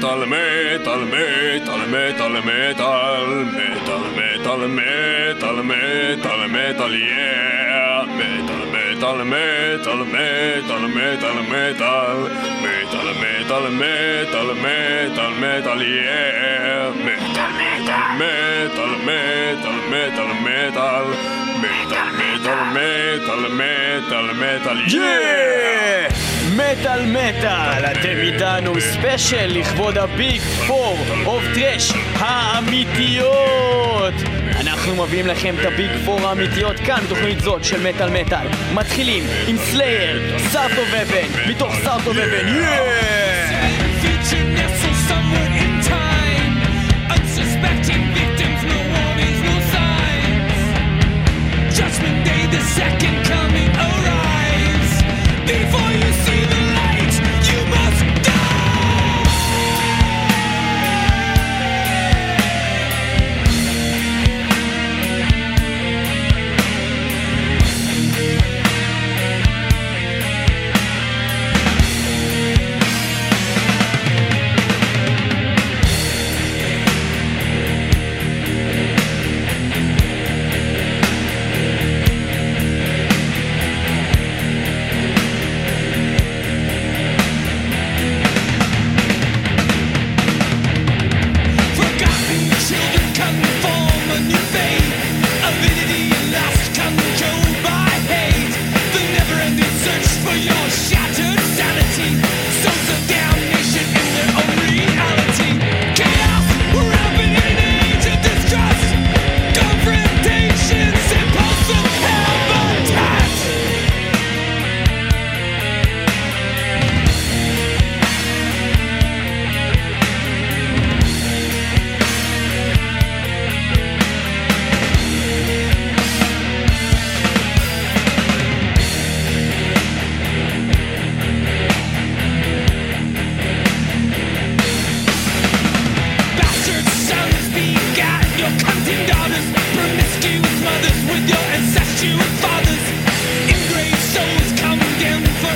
metal, metal, metal, metal, metal, metal, metal, metal, metal, metal, yeah. Metal, metal, metal, metal, metal, metal, metal, metal, metal, metal, metal, yeah. Metal, metal, metal, metal, metal, metal, metal, metal, metal, metal, yeah. מטאל מטאל, אתם איתנו special לכבוד ה Big Four of Thrash האמיתיות! אנחנו מביאים לכם את ה Big Four האמיתיות כאן בתוכנית זאת של מטאל מטאל. מתחילים עם סלייר, South of Heaven, מתוך South of Heaven, yeah! Judgment Day, the second coming arrives. Before you see the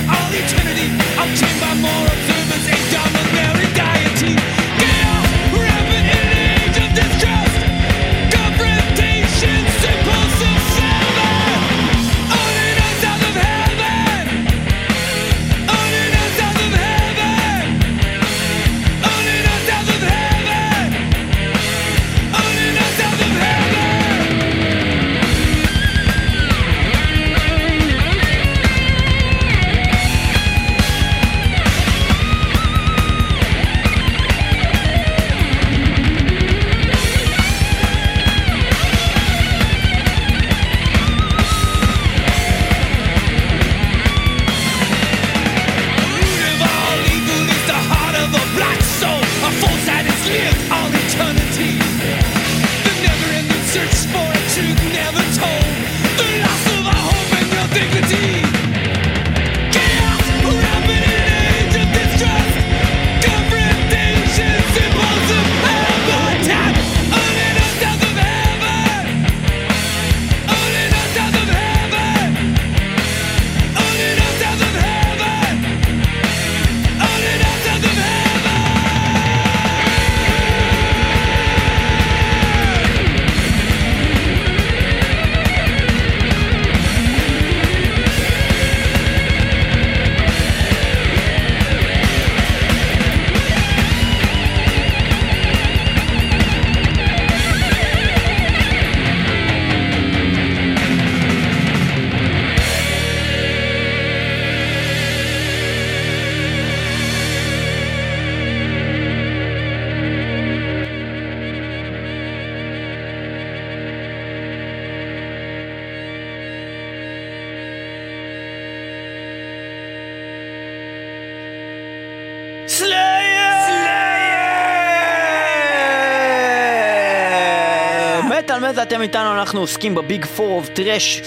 all eternity, obtained by more observers, איתנו, אנחנו עוסקים ב Big Four of Thrash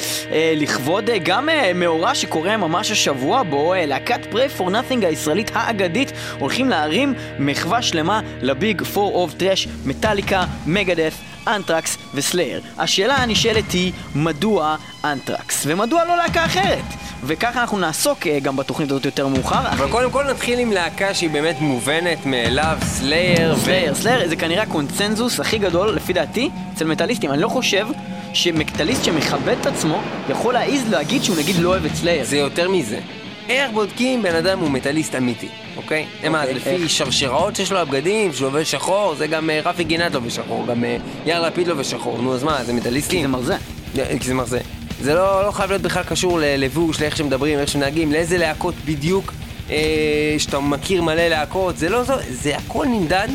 לכבוד אה, גם אה, מאורע שקורה ממש השבוע בו אה, להקת Prey for Nothing הישראלית האגדית הולכים להרים מחווה שלמה ל Big Four of Thrash מטאליקה, מגדת', אנטרקס וסלייר. השאלה הנשאלת היא מדוע אנטרקס ומדוע לא להקה אחרת? וככה אנחנו נעסוק אה, גם בתוכנית הזאת יותר מאוחר. אבל קודם כל נתחיל עם להקה שהיא באמת מובנת מאליו, סלייר. סלייר, סלייר זה כנראה הקונצנזוס הכי גדול, לפי דעתי, אצל מטאליסטים. אני לא חושב שמטאליסט שמכבד את עצמו יכול להעיז להגיד שהוא נגיד לא אוהב את סלייר. זה יותר מזה. איך בודקים בן אדם הוא מטאליסט אמיתי, אוקיי? הם מה, אוקיי, לפי? שרשראות שיש לו על בגדים, שהוא לובש שחור, זה גם אה, רפי גינת לובש שחור, גם אה, יאיר לפיד לובש שחור, נו אז מה, זה מטאליסטים? זה מרזה. כי זה מרזה. זה לא, לא חייב להיות בכלל קשור ללבוש, לאיך שמדברים, איך שמנהגים, לאיזה להקות בדיוק, אה, שאתה מכיר מלא להקות, זה לא זו, זה הכל נמדד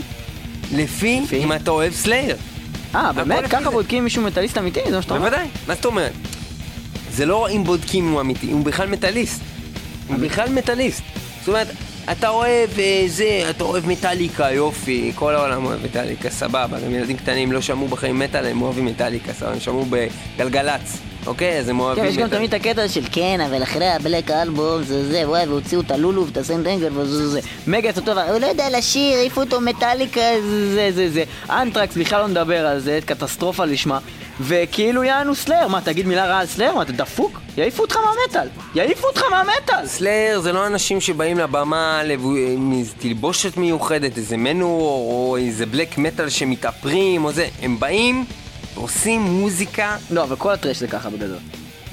לפי לפי? אם אתה אוהב סלייר. אה, באמת? ככה זה. בודקים מישהו מטאליסט אמיתי? זה מה שאתה אומר? בוודאי, מה זאת אומרת? זה לא אם בודקים אם הוא אמיתי, הוא בכלל מטאליסט. הוא בכלל מטאליסט. זאת אומרת, אתה אוהב אה, זה, אתה אוהב מטאליקה, יופי, כל העולם אוהב מטאליקה, סבבה. גם ילדים קטנים לא שמעו בחיים מטאל, הם אוהבים מטאליקה, סבבה, הם שמעו בגלגלצ, אוקיי? אז הם אוהבים כן, יש גם. תמיד את הקטע של כן, אבל אחרי הבלק אלבום זה זה, וואי, והוציאו את הלולו ואת הסנטנגל וזה זה. מגדת' אותו דבר, הוא לא יודע לשיר, העיפו אותו ממטאליקה, זה זה זה. אנטרקס בכלל לא נדבר על זה, קטסטרופה לשמה. וכאילו יענו סלייר, מה תגיד מילה רעה על סלייר? מה אתה דפוק? יעיפו אותך מהמטאל! יעיפו אותך מהמטאל! סלייר זה לא אנשים שבאים לבמה עם איזו תלבושת מיוחדת, איזה מנוואר, או איזה black metal שמתאפרים, או זה. הם באים, עושים מוזיקה, לא, אבל כל ה thrash זה ככה בגדול.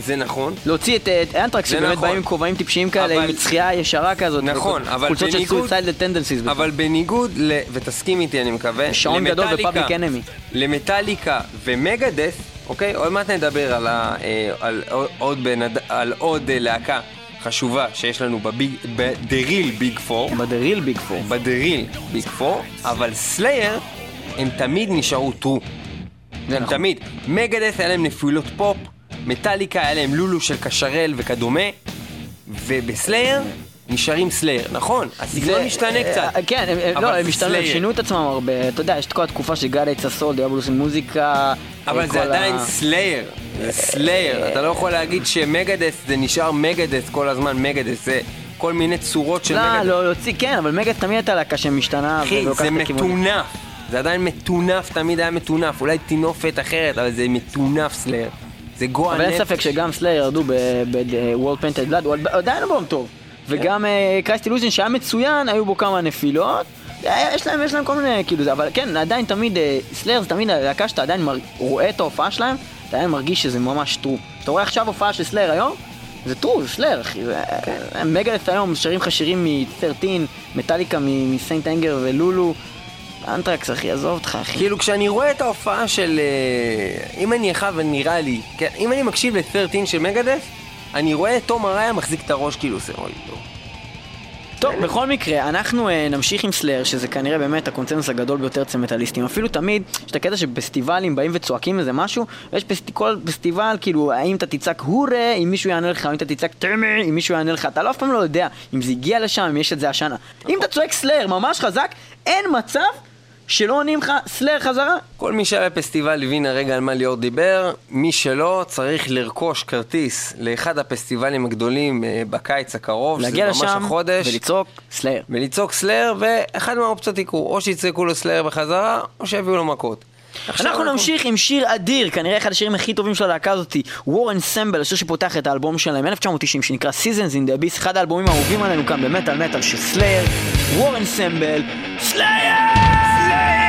זה נכון. להוציא את את אנטרקס שבאמת נכון. באים עם כובעים טיפשיים כאלה, אבל- עם מצחייה ישרה כזאת. נכון, אבל חולצות של בניגוד- Suicidal Tendencies. אבל בניגוד, ל... ותסכים איתי אני מקווה, שעון גדול ופאבליק אנמי. למטאליקה ומגדס, אוקיי? עוד מעט נדבר על, ה... אה, על, עוד- בנד... על עוד אה, להקה חשובה שיש לנו בביג... Four, ב-The real big four. ב-The Real Big Four, אבל סלייר הם תמיד נשארו טרו. זה נכון. תמיד. מגדס היה להם נפילות פופ, מטאליקה היה להם לולו של קשרל וכדומה, ובסלייר נשארים סלייר, נכון, הסגנון זה- משתנה אה, קצת. אה, כן, לא, הם השתנו, הם. שינו את עצמם הרבה. אתה יודע, יש את כל התקופה של God Hates Us All, Diabolus in Musica. אבל אה, זה עדיין ה- סלייר, זה סלייר, אתה לא יכול להגיד שמגדת' זה נשאר מגדת' כל הזמן, מגדת' זה כל מיני צורות של לא, מגדת'. לא, להוציא, כן, אבל מגדת' תמיד הייתה להקה שמשתנה אחי, זה. מטונף, זה עדיין מטונף, תמיד היה מטונף, אולי טינופת אחרת, אבל זה מטונף סלייר. זה גועל אבל אין נפש. ספק שגם סלייר ירדו ב-World Painted Blood, הוא עדיין אלבום טוב. וגם Christ Illusion שהיה מצוין, היו בו כמה נפילות. היה- יש להם, יש להם כל מיני, כאילו זה, אבל כן, עדיין תמיד, סלייר זה תמיד הלהקה שאתה עדיין רואה את ההופעה שלהם, אתה עדיין מרגיש שזה ממש true. אתה רואה עכשיו הופעה של סלייר היום, זה true, זה סלייר, אחי. זה- מגדת' היום שרים לך שירים מ-13, מטאליקה מ St. Anger ולולו. אנטרקס, אחי, עזוב אותך, אחי. כאילו כשאני רואה את ההופעה של... אה, אם אני אחד ונראה לי, כן, אם אני מקשיב ל-13 של מגדת', אני רואה את תום אריה מחזיק את הראש כאילו עושה אוי לא. טוב, בכל מקרה, אנחנו uh, נמשיך עם סלאר, שזה כנראה באמת הקונצנזוס הגדול ביותר אצל מטאליסטים. אפילו תמיד, יש את הקטע שפסטיבלים באים וצועקים איזה משהו, ויש פסט... כל פסטיבל, כאילו, האם אתה תצעק הורה, אם מישהו יענה לך, אם אתה תצעק טרמי, אם מישהו יענה לך, אתה לא אף פעם לא יודע אם זה הגיע לשם, אם יש את זה השנה. אם אתה צועק סלאר ממש חזק, אין מצב שלא עונים לך סלאר חזרה. כל מי שהיה בפסטיבל הבין הרגע על מה ליאור דיבר, מי שלא צריך לרכוש כרטיס לאחד הפסטיבלים הגדולים אה, בקיץ הקרוב, להגיע שזה ממש לשם החודש, ולצעוק סלאר. ולצעוק סלאר, ואחד מהאופציות יקרו, או שיצעקו לו סלאר בחזרה, או שיביאו לו מכות. אנחנו נמשיך עם שיר אדיר, כנראה אחד השירים הכי טובים של הלהקה הזאתי, War Ensemble, השיר שפותח את האלבום שלהם, 1990, שנקרא Seasons in the Abyss, אחד האלבומים האהובים עלינו כאן במטאל מטאל של סלייר, War Ensemble, סלייר! Believe!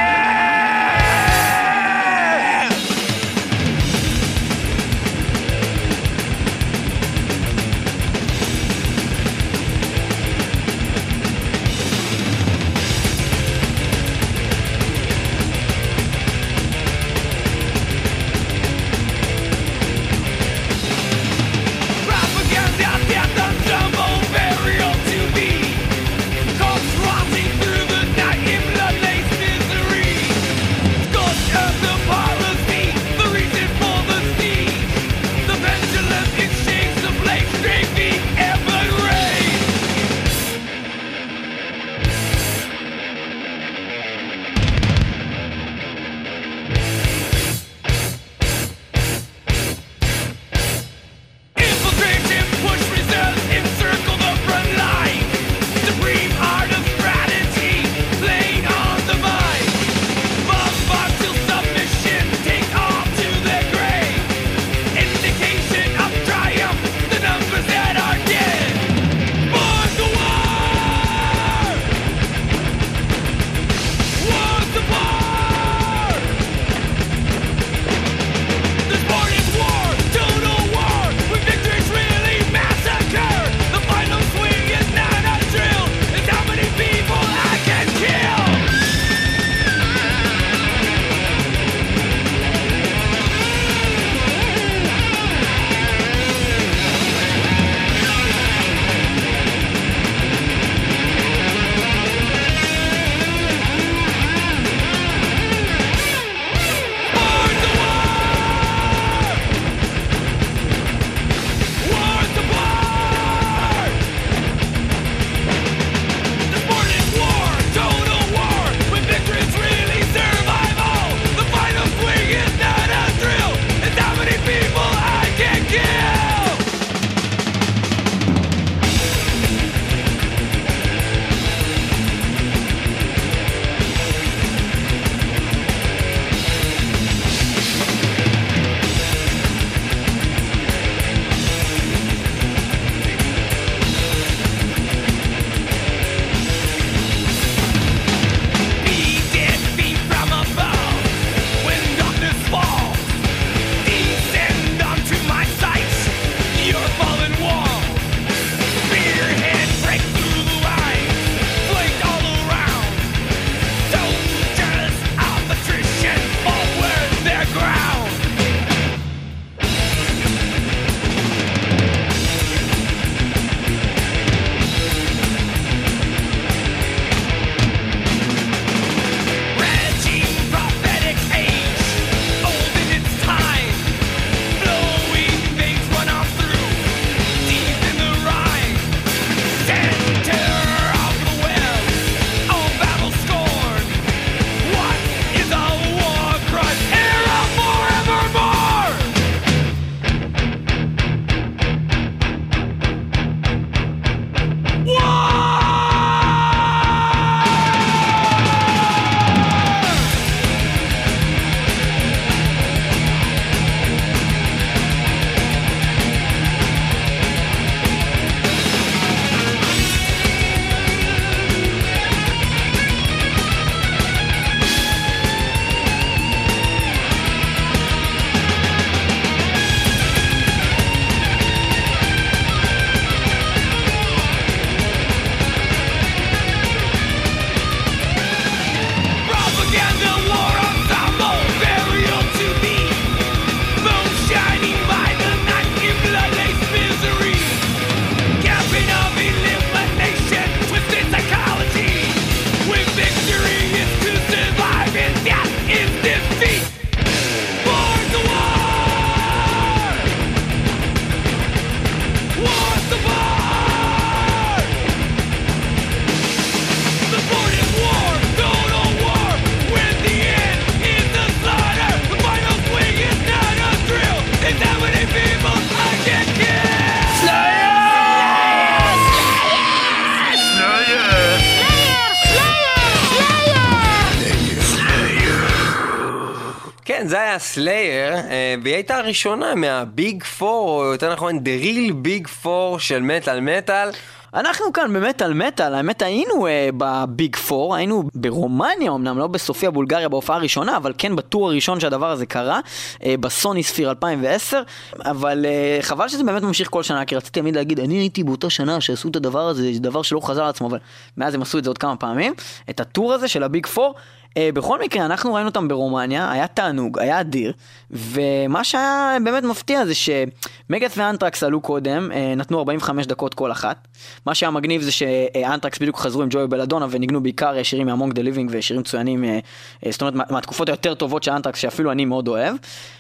הייתה הראשונה מהביג פור, או יותר נכון, The Real Big Four של מטאל מטאל. אנחנו כאן במטאל מטאל, האמת היינו אה, בביג פור, היינו ברומניה אמנם, לא בסופיה בולגריה בהופעה הראשונה, אבל כן בטור הראשון שהדבר הזה קרה, אה, בסוני ספיר 2010, אבל אה, חבל שזה באמת ממשיך כל שנה, כי רציתי תמיד להגיד, אני הייתי באותה שנה שעשו את הדבר הזה, זה דבר שלא חזר על עצמו, אבל מאז הם עשו את זה עוד כמה פעמים, את הטור הזה של הביג פור. אה, בכל מקרה, אנחנו ראינו אותם ברומניה, היה תענוג, היה אדיר, ומה שהיה באמת מפתיע זה שמגדת' ואנטרקס עלו קודם, אה, נתנו 45 דקות כל אחת. מה שהיה מגניב זה שאנטרקס בדיוק חזרו עם ג'וי בלדונה וניגנו בעיקר אה, שירים מה Among the Living ושירים מצוינים, אה, אה, זאת אומרת מה- מהתקופות היותר טובות של אנטרקס שאפילו אני מאוד אוהב.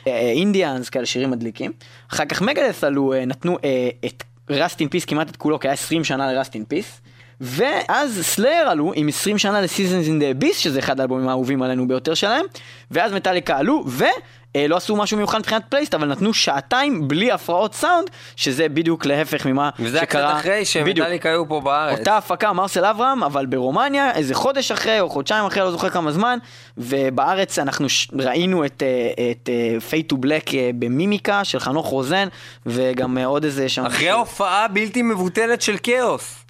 Indians, כאלה שירים מדליקים. אחר כך מגדת' עלו, אה, נתנו אה, את Rust in Peace כמעט את כולו, כי היה 20 שנה ל Rust in Peace. ואז סלייר עלו עם 20 שנה ל-Seasons in the Abyss, שזה אחד האלבומים האהובים עלינו ביותר שלהם, ואז מטאליקה עלו, ולא עשו משהו מיוחד מבחינת פלייליסט, אבל נתנו שעתיים בלי הפרעות סאונד, שזה בדיוק להפך ממה וזה היה קצת שקרה. אחרי בדיוק. שמטאליקה היו פה בארץ. אותה הפקה, מרסל אברהם, אבל ברומניה, איזה חודש אחרי, או חודשיים אחרי, לא זוכר כמה זמן, ובארץ אנחנו ש... ראינו את, אה, את Fade to Black במימיקה של חנוך רוזן, וגם אה, עוד איזה שם... אחרי ההופעה בלתי מבוטלת של כאוס.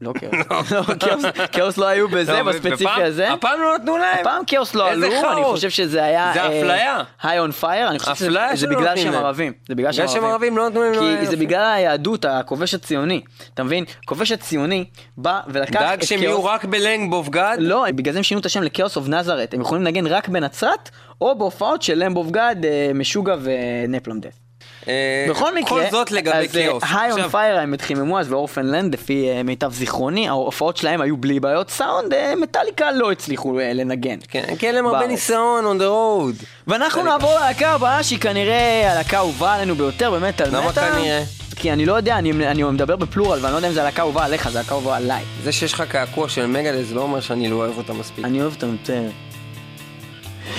לא כאוס. לא, כאוס, כאוס לא היו בזה, לא, בספציפי הזה. הפעם לא נתנו להם. הפעם כאוס לא עלו, אני. חושב שזה היה... זה אפליה. High on Fire, אני חושב שזה בגלל שהם. ערבים. זה בגלל שהם ערבים לא נתנו להם... כי זה בגלל היהדות, הכובש הציוני. אתה מבין? כובש הציוני בא ולקח דאג את שהם כאוס... יהיו רק ב Lamb of God. לא, בגלל זה הם שינו את השם ל Chaos of Nazareth. הם יכולים לנגן רק בנצרת, או בהופעות של Lamb of God, משוגע ו Napalm Death. אה, בכל מקרה, כל זאת לגבי אז כאוס. היי און פייר הם התחיממו אז ואורפנלנד לפי אה, מיטב זיכרוני, ההופעות שלהם היו בלי בעיות סאונד, אה, מטאליקה לא הצליחו אה, לנגן. כן, כי אין להם הרבה. ניסיון on the road. ואנחנו נעבור ללהקה הבאה שהיא כנראה הלהקה האהובה עלינו ביותר באמת על למה מטאל. כנראה? כי אני לא יודע, אני, אני מדבר ב plural ואני לא יודע אם זה הלהקה האהובה עליך, זה הלהקה האהובה עליי. זה שיש לך קעקוע של מגדת' זה לא אומר שאני לא אוהב אותה מספיק. אני אוהב אותם יותר.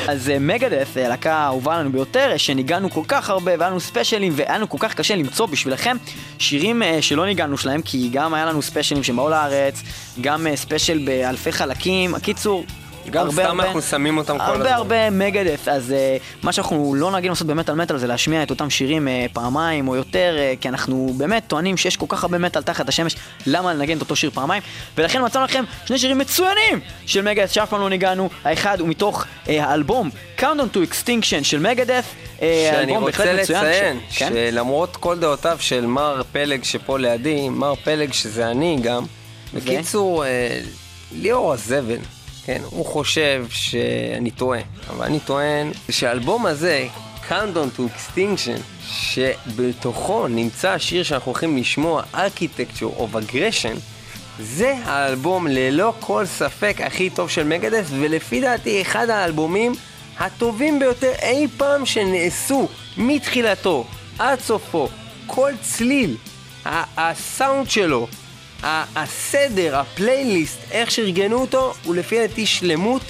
אז מגדף, הלהקה האהובה עלינו ביותר, אה, שניגענו כל כך הרבה והיה לנו ספיישלים והיה לנו כל כך קשה למצוא בשבילכם שירים אה, שלא ניגענו שלהם, כי גם היה לנו ספיישלים שהם באו לארץ, גם אה, ספיישל באלפי חלקים, הקיצור, גם הרבה סתם הרבה, אנחנו שמים אותם כל הזמן. הרבה הרבה מגדף, אז uh, מה שאנחנו לא נוהגים לעשות במטאל מטאל זה להשמיע את אותם שירים uh, פעמיים או יותר, uh, כי אנחנו באמת טוענים שיש כל כך הרבה מטאל תחת השמש, למה לנגן את אותו שיר פעמיים? ולכן מצאנו לכם שני שירים מצוינים של מגדף שאף פעם לא ניגענו, האחד הוא מתוך uh, האלבום Countdown to Extinction של מגדף, שאני רוצה. לציין ש... כן? שלמרות כל דעותיו של מר פלג שפה לידי, מר פלג שזה אני גם, בקיצור, ליאור הזבל, כן, הוא חושב שאני טועה, אבל אני טוען שהאלבום הזה, Countdown to Extinction, שבתוכו נמצא השיר שאנחנו הולכים לשמוע, Architecture of Aggression, זה האלבום ללא כל ספק הכי טוב של מגדס, ולפי דעתי אחד האלבומים הטובים ביותר אי פעם שנעשו מתחילתו עד סופו. כל צליל, הסאונד שלו, הסדר, הפלייליסט, איך שארגנו אותו, הוא לפי דעתי שלמות,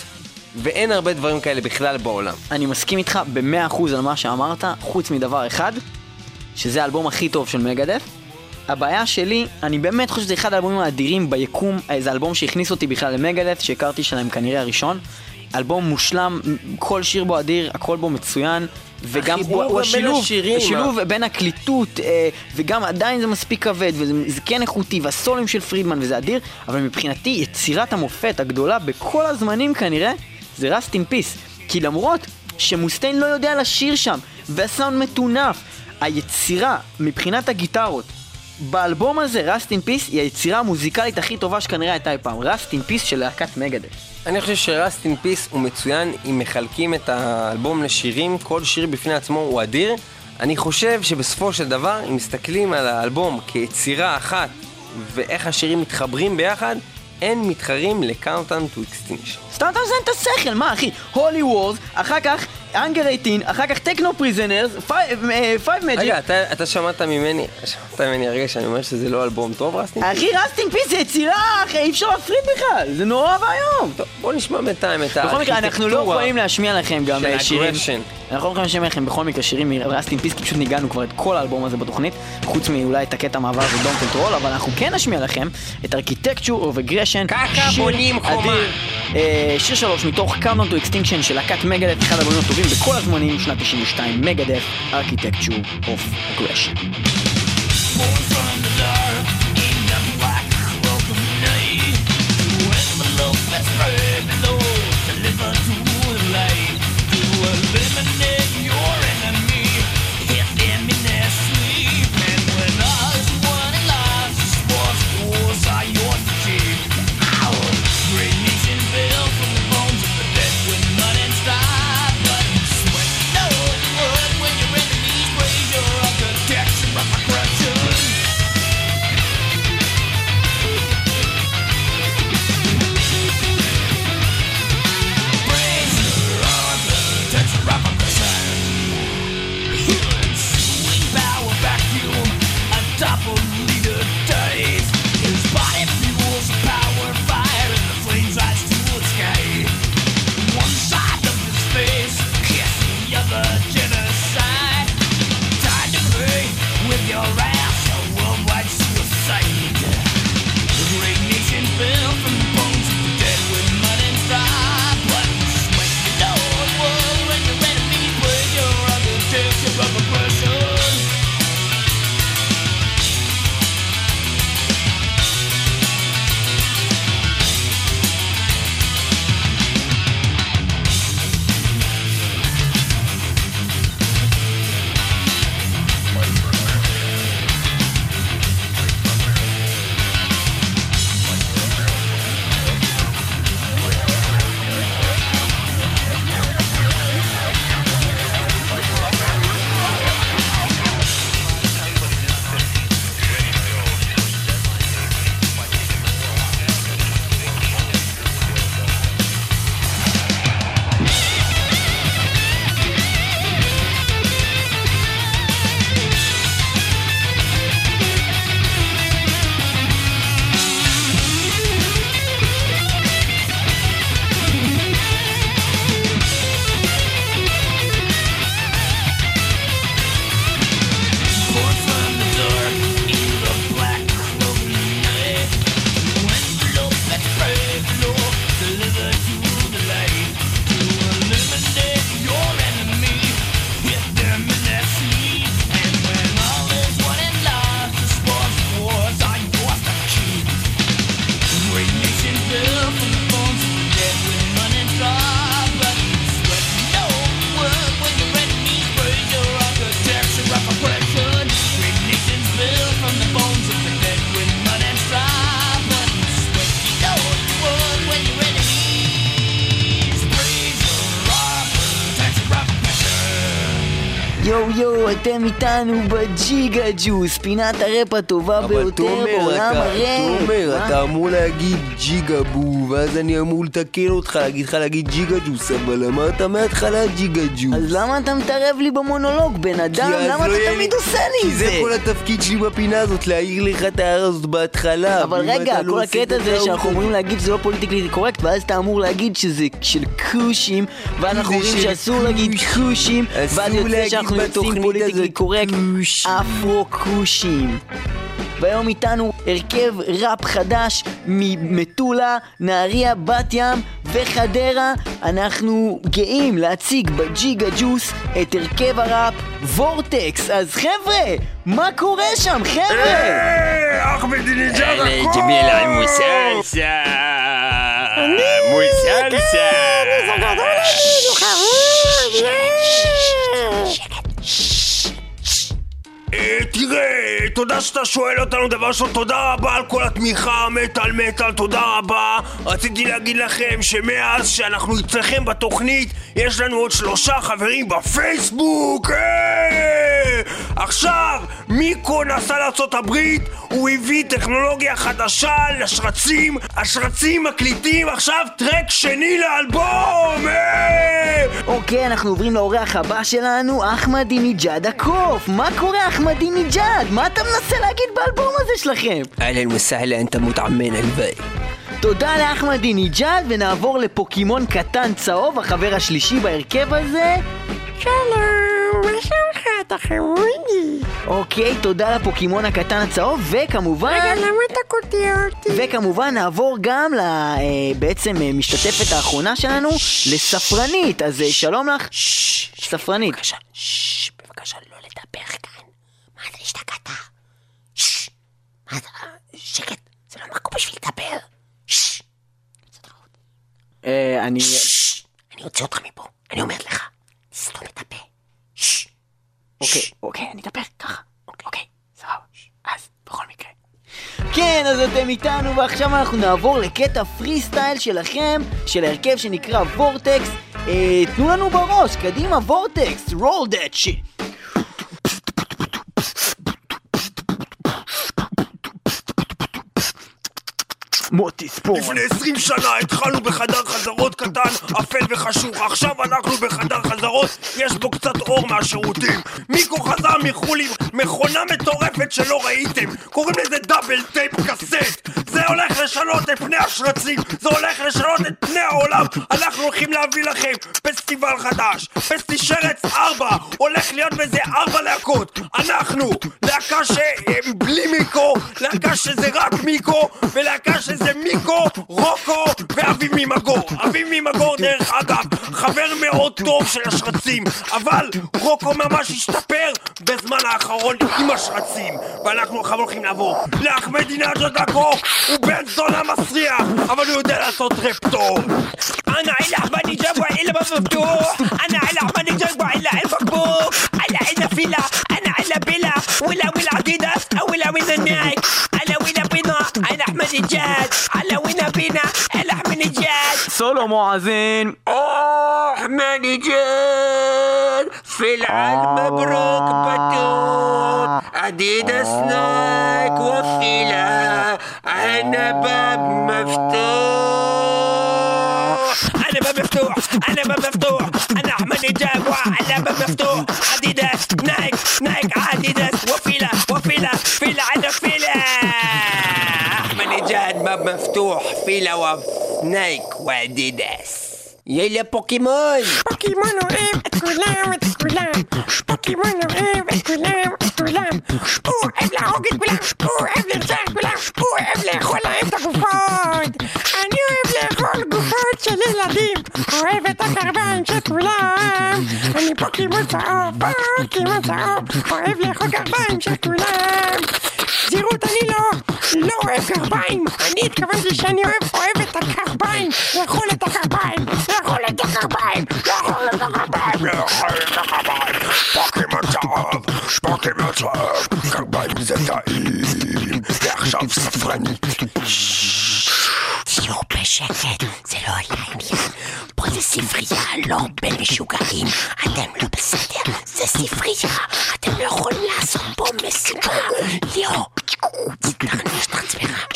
ואין הרבה דברים כאלה בכלל בעולם. אני מסכים איתך במאה אחוז על מה שאמרת, חוץ מדבר אחד, שזה האלבום הכי טוב של מגדף. הבעיה שלי, אני באמת חושב שזה אחד האלבומים האדירים ביקום, אה, זה אלבום שהכניס אותי בכלל למגדף, שהכרתי שלהם כנראה הראשון. אלבום מושלם, כל שיר בו אדיר, הכל בו מצוין. וגם הוא, הוא השילוב, השירים, השילוב בין הקליטות, אה, וגם עדיין זה מספיק כבד, וזה זה כן איכותי, והסולים של פרידמן, וזה אדיר, אבל מבחינתי יצירת המופת הגדולה בכל הזמנים כנראה, זה Rust in Peace. כי למרות שמוסטיין לא יודע לשיר שם, והסאונד מטונף, היצירה מבחינת הגיטרות באלבום הזה, Rust in Peace, היא היצירה המוזיקלית הכי טובה שכנראה הייתה אי פעם. Rust in Peace של להקת מגדל. אני חושב ש-Rust in Peace הוא מצוין אם מחלקים את האלבום לשירים, כל שיר בפני עצמו הוא אדיר. אני חושב שבסופו של דבר, אם מסתכלים על האלבום כיצירה אחת ואיך השירים מתחברים ביחד, אין מתחרים ל-Countdown to Extinction. סתם מזיין את השכל, מה אחי? Holy Wars, אחר כך אנגר 18, אחר כך Take No Prisoners, Five Magics. רגע, אתה, אתה שמעת ממני, שמעת ממני הרגע שאני אומר שזה לא אלבום טוב, Rust in? אחי, Rust in Peace זה יצירה, אחי, אי אפשר להפריד בכלל, זה נורא ואיום. טוב, בוא נשמע בינתיים את בכל מקרה, אנחנו לא הארכיטקטורה יכולים להשמיע לכם גם אה, שירים. אנחנו לא יכולים לשמוע לכם בכל מקרה שירים מ Rust in Peace, כי פשוט ניגנו כבר את כל האלבום הזה בתוכנית, חוץ מאולי את הקטע מעבר ו Dawn Patrol, אבל אנחנו כן נשמיע לכם את Aggression, ככה שיר. אדיר, אה, שיר שלוש מתוך Countdown to Extinction של להקת מגדת', אחד האלבומים הטובים בכל הזמנים, שנת 92, מגדת', Architecture of Aggression. איתנו בג'יגה ג'וס, פינת הראפ הטובה אבל ביותר תומר, בעולם הראפ. תומר, מה? אתה אמור להגיד jigaboo, ואז אני אמור לתקן אותך, להגיד לך להגיד ג'יגה ג'וס, אבל אמרת מההתחלה ג'יגה ג'וס. אז למה אתה מתערב לי במונולוג, בן אדם? כי למה לא אתה תמיד עושה לי כי את זה? זה כל התפקיד שלי בפינה הזאת, להעיר לך את ההערה הזאת בהתחלה. אבל רגע, לא כל הקטע זה שאנחנו אומרים להגיד שזה לא politically correct, ואז אתה אמור להגיד שזה של כושים, ואנחנו אומרים שאסור להגיד כוש. כושים, ואז יוצא שאנחנו יוצאים politically correct, כוש. אפרו-כושים. והיום איתנו הרכב ראפ חדש ממטולה, נהריה, בת ים וחדרה. אנחנו גאים להציג בג'יגה ג'וס את הרכב הראפ וורטקס. אז חבר'ה, מה קורה שם, חבר'ה? אחמדינג'אד הכל! מוסלסה! מוסלסה! תראה, תודה שאתה שואל אותנו דבר ראשון, תודה רבה על כל התמיכה, מטאל מטאל, תודה רבה. רציתי להגיד לכם שמאז שאנחנו אצלכם בתוכנית, יש לנו עוד שלושה חברים בפייסבוק! אה! עכשיו, מיקו נסע הברית, הוא הביא טכנולוגיה חדשה לשרצים, השרצים מקליטים עכשיו טרק שני לאלבום! אה! אוקיי, אנחנו עוברים לאורח הבא שלנו, אחמדינג'אד הקוף. מה קורה, אחמדינג'אד? מה אתה מנסה להגיד באלבום הזה שלכם? אהלן וסהלן, אתה מותעמן הלוואי. תודה לאחמדינג'אד, ונעבור לפוקימון קטן צהוב, החבר השלישי בהרכב הזה, שלום, מה שלומך? אתה חמודי. אוקיי, תודה לפוקימון הקטן הצהוב, וכמובן... רגע, למה אתה קוטע אותי? וכמובן נעבור גם ל... אה, בעצם אה, משתתפת האחרונה שלנו, לספרנית. אז אה, שלום לך. ספרנית. בבקשה, בבקשה לא לדבר כאן. מה אתה השתגעת? ששש. מה אתה... שקט, זה לא מקום בשביל לדבר. ששש. אה, אני... אני אוציא אותך מפה. אני אומרת לך, תסתום את הפה. ששש. אוקיי, אוקיי, אני אדבר ככה. אוקיי, סבבה. אז, בכל מקרה. כן, אז אתם איתנו, ועכשיו אנחנו נעבור לקטע פרי סטייל שלכם, של ההרכב שנקרא וורטקס. אה, תנו לנו בראש, קדימה וורטקס, roll that shit. מוטי ספורט. לפני 20 שנה התחלנו בחדר חזרות קטן, אפל וחשוך. עכשיו אנחנו בחדר חזרות, יש בו קצת אור מהשירותים. מיקו חזר מחו"ל עם מכונה מטורפת שלא ראיתם. קוראים לזה double tape cassette. זה הולך לשנות את פני השרצים, זה הולך לשנות את פני העולם. אנחנו הולכים להביא לכם פסטיבל חדש. פסטי שרץ 4, הולך להיות בזה 4 להקות. אנחנו, להקה שבלי מיקו, להקה שזה רק מיקו, ולהקה שזה מיקו, רוקו ואביב ממגור. אביב ממגור, דרך אגב, חבר מאוד טוב של השרצים, אבל רוקו ממש השתפר בזמן האחרון עם השרצים. ואנחנו עכשיו הולכים לעבור לאחמדינג'ה דקו, הוא בן זונה מסריח, אבל הוא יודע לעשות רפ טוב. انا على احمد جابوا على باب مفتوح انا على احمد جابوا على البقبوق على عنا فيلا انا على بيلا ولا ولا عديداس ولا ولا نايك على من احمدينجاد علونا بينا؟ الاحمدينجاد سولو معزين احمدينجاد في العالم آه. مبروك بتوت اديداس نايك وفيلا أنا باب مفتوح. أنا باب مفتوح أنا باب مفتوح. أنا أحمد جاكوا وعلى باب مفتوح. اديداس نايك نايك اديداس وفيلا وفيلا فيلا أنا فيلا. Diyan, maftuh filaw Nike واديداس. يلا بوكيمون. بوكيمون وإيه أتكلام أتكلام بوكيمون وإيه أتكلام أتكلام شبو قبل عوجت بلا. شبو قبل رجعت بلا. شبو قبل خلع גופות של ילדים. אוהב את הקרביים כולם. אני פוקימון צהוב, פוקימון צהוב. אוהב לאכול קרביים של כולם. זהירות, אני לא, לא אוהב קרביים. אני התכוונתי שאני אוהב, אוהב את הקרביים. לאכול את הקרביים. לאכול את הקרביים. לאכול את הקרביים. לאכול את הקרביים. פוקימון צהוב, פוקימון צהוב, קרביים זה טעים. ועכשיו ספרנית. תהיו בשקט, זה לא היה עניין. פה זה ספרייה, לא הרבה משוגעים. אתם לא בסדר, זה ספרייה. אתם לא יכולים לעשות פה מסיבה. ליאור, תתרנש את עצמך.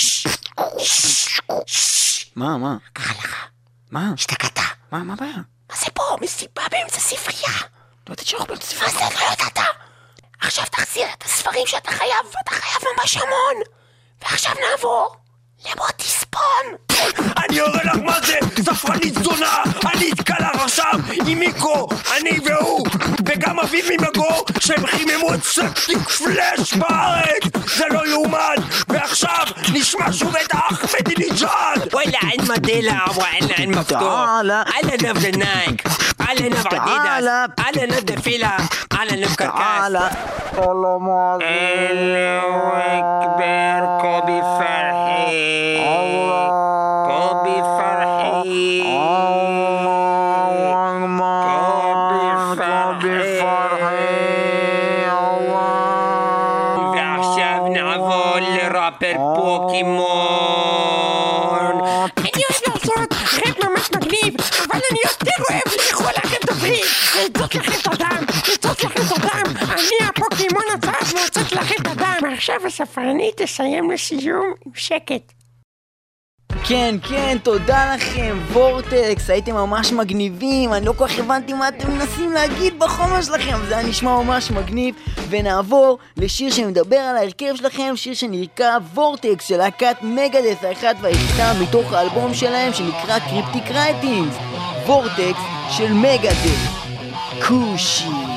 מה, מה? קרה לך, מה? השתגעת. מה, מה הבעיה? מה זה פה? מסיבה באמצע ספרייה. לא ידעתי שאנחנו באמצע מה ספרייה. זה לא ידעת? עכשיו תחזיר את הספרים שאתה חייב, ואתה חייב ממש המון. ועכשיו נעבור למוטיספון! אני אראה לך מה זה! ספרנית זונה! אני אתקע לך עכשיו עם מיקו, אני והוא! וגם אביב ממגו, שהם חיממו את סקטיק פלאש בארץ! זה לא יאומן! ועכשיו נשמע שוב את אחמד ניג'אד! וואלה אין מדלה, וואלה אין מפתור! אהלן אבדה נייק! אהלן אבדה דידס! אהלן אבדה פילה! אהלן אבדה קרקס! אללה אכבר! פוקימון אני אוהב לעשות רב ממש מגניב, אבל אני יותר אוהב לאכול לכם דוברים. לצות לכם את הדם, לצות לכם את הדם. אני הפוקימון הצעד מוצאת לכם את הדם. עכשיו הספרנית תסיים לסיום עם שקט. כן, כן, תודה לכם, וורטקס, הייתם ממש מגניבים, אני לא כל כך הבנתי מה אתם מנסים להגיד בחומר שלכם, זה היה נשמע ממש מגניב, ונעבור לשיר שמדבר על ההרכב שלכם, שיר שנקרא וורטקס של להקת מגדס האחת והיחידה מתוך האלבום שלהם שנקרא Cryptic Writings, וורטקס של מגדס. כושי.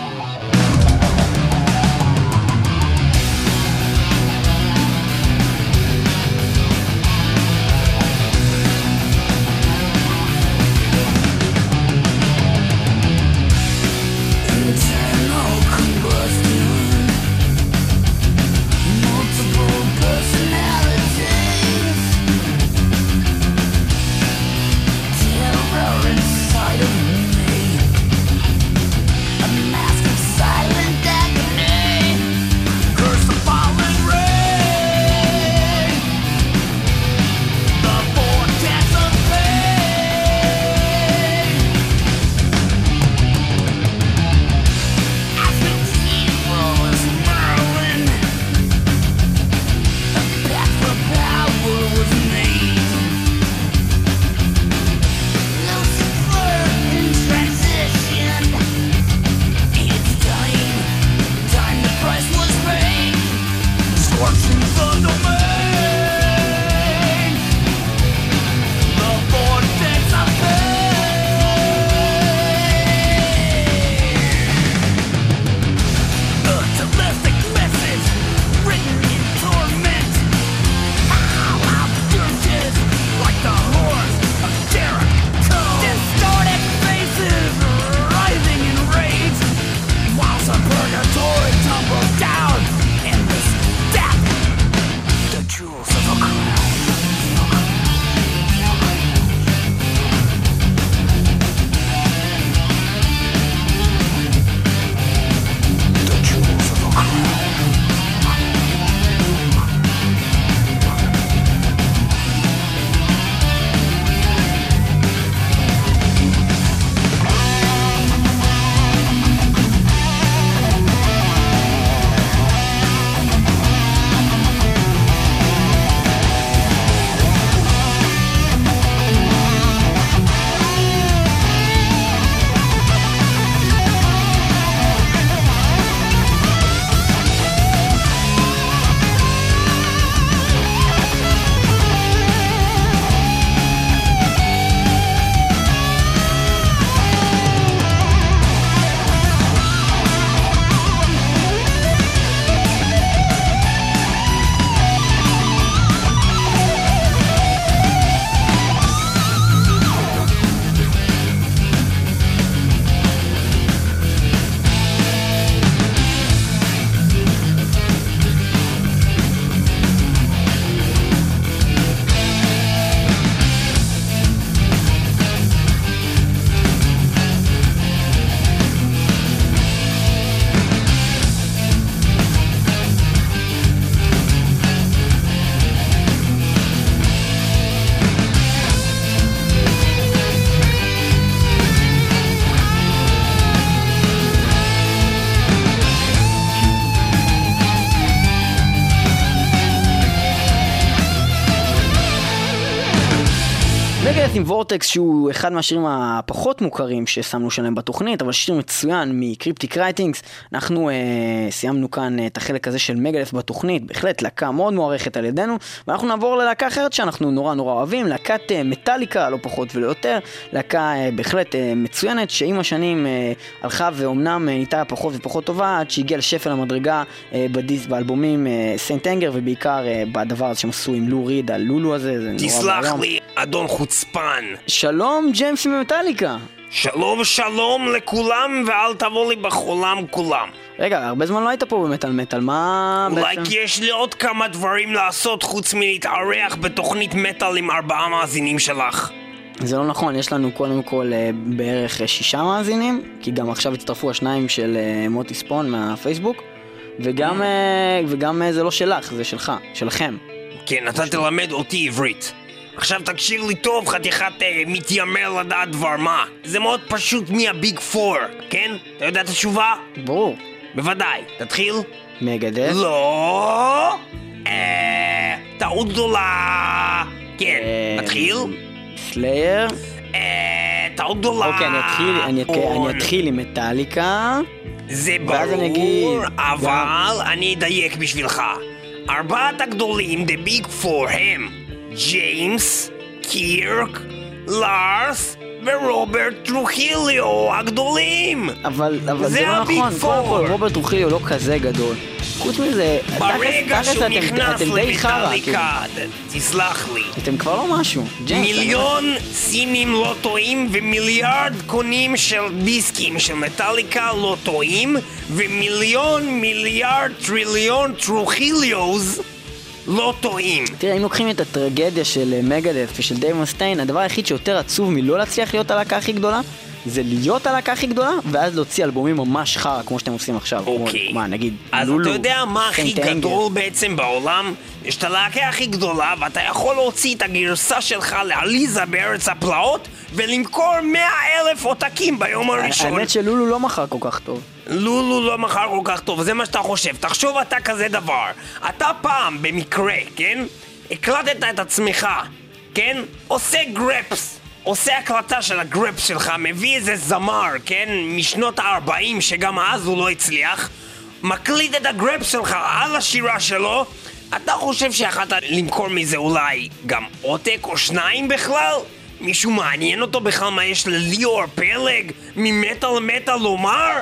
וורטקס שהוא אחד מהשירים הפחות מוכרים ששמנו שלהם בתוכנית, אבל שיר מצוין מ Cryptic Writings. אנחנו אה, סיימנו כאן אה, את החלק הזה של מגדס בתוכנית, בהחלט להקה מאוד מוערכת על ידינו, ואנחנו נעבור ללהקה אחרת שאנחנו נורא נורא אוהבים, להקת אה, מטאליקה, לא פחות ולא יותר, להקה אה, בהחלט אה, מצוינת, שעם השנים אה, הלכה ואומנם אה, נהייתה פחות ופחות טובה, עד שהגיעה לשפל המדרגה אה, בדיס, באלבומים אה, St. Anger, ובעיקר אה, בדבר הזה שהם עשו עם לו ריד, הלולו הזה, זה נורא נסלח ואיום. לי, אדון חוצפן. שלום ג'יימס ממטאליקה. שלום שלום לכולם, ואל תבוא לי בחולם כולם. רגע, הרבה זמן לא היית פה במטאל מטאל, מה אולי בעצם? כי יש לי עוד כמה דברים לעשות חוץ מלהתארח בתוכנית מטאל עם ארבעה מאזינים שלך. זה לא נכון, יש לנו קודם כל אה, בערך אה, שישה מאזינים, כי גם עכשיו הצטרפו השניים של אה, מוטי ספון מהפייסבוק, וגם, אה, וגם אה, זה לא שלך, זה שלך, שלכם. כן, אתה תלמד אותי עברית. עכשיו תקשיב לי טוב, חתיכת אה, מתיימר לדעת דבר מה. זה מאוד פשוט מי הביג פור, כן? אתה יודע את התשובה? ברור. בוודאי. תתחיל? מגדס. לא. אה... טעות גדולה. כן, אה, תתחיל? סלייר. אה... טעות גדולה. אוקיי, אני אתחיל, אני אתחיל. אני אתחיל עם מטאליקה. זה ואז אני אגיד, ברור, אבל אני אדייק בשבילך. ארבעת הגדולים, The Big Four, הם ג'יימס, קירק, לארס ורוברט טרוחיליו הגדולים! אבל, אבל זה זה לא נכון, קודם. כל רוברט טרוחיליו לא כזה גדול. חוץ מזה, ברגע שהוא אתם- נכנס חרא, כאילו. למטאליקה, תסלח לי. אתם כבר לא משהו. ג'יימס, מיליון סינים לא טועים ומיליארד קונים של דיסקים של מטאליקה לא טועים ומיליון מיליארד טריליון טרוחיליוז לא טועים. תראה, אם לוקחים את הטרגדיה של אה, מגדת' ושל דייב מסטיין, הדבר היחיד שיותר עצוב מלא להצליח להיות הלהקה הכי גדולה, זה להיות הלהקה הכי גדולה, ואז להוציא אלבומים ממש חרא, כמו שאתם עושים עכשיו. כמו, אוקיי. מה, נגיד, אז לולו, אתה יודע מה הכי. גדול בעצם בעולם? יש את הלהקה הכי גדולה ואתה יכול להוציא את הגרסה שלך לעליזה בארץ הפלאות ולמכור מאה אלף עותקים ביום הראשון. האמת שלולו לא מכר כל כך טוב. לולו לא מכר כל כך טוב, זה מה שאתה חושב. תחשוב אתה כזה דבר. אתה פעם, במקרה, כן? הקלטת את עצמך, כן? עושה גרפס. עושה הקלטה של הגרפס שלך, מביא איזה זמר, כן? משנות ה-40, שגם אז הוא לא הצליח. מקליט את הגרפס שלך על השירה שלו. אתה חושב שיכולת למכור מזה אולי גם עותק או שניים בכלל? מישהו מעניין אותו בכלל מה יש לליאור פלג ממטאל למטאל לומר?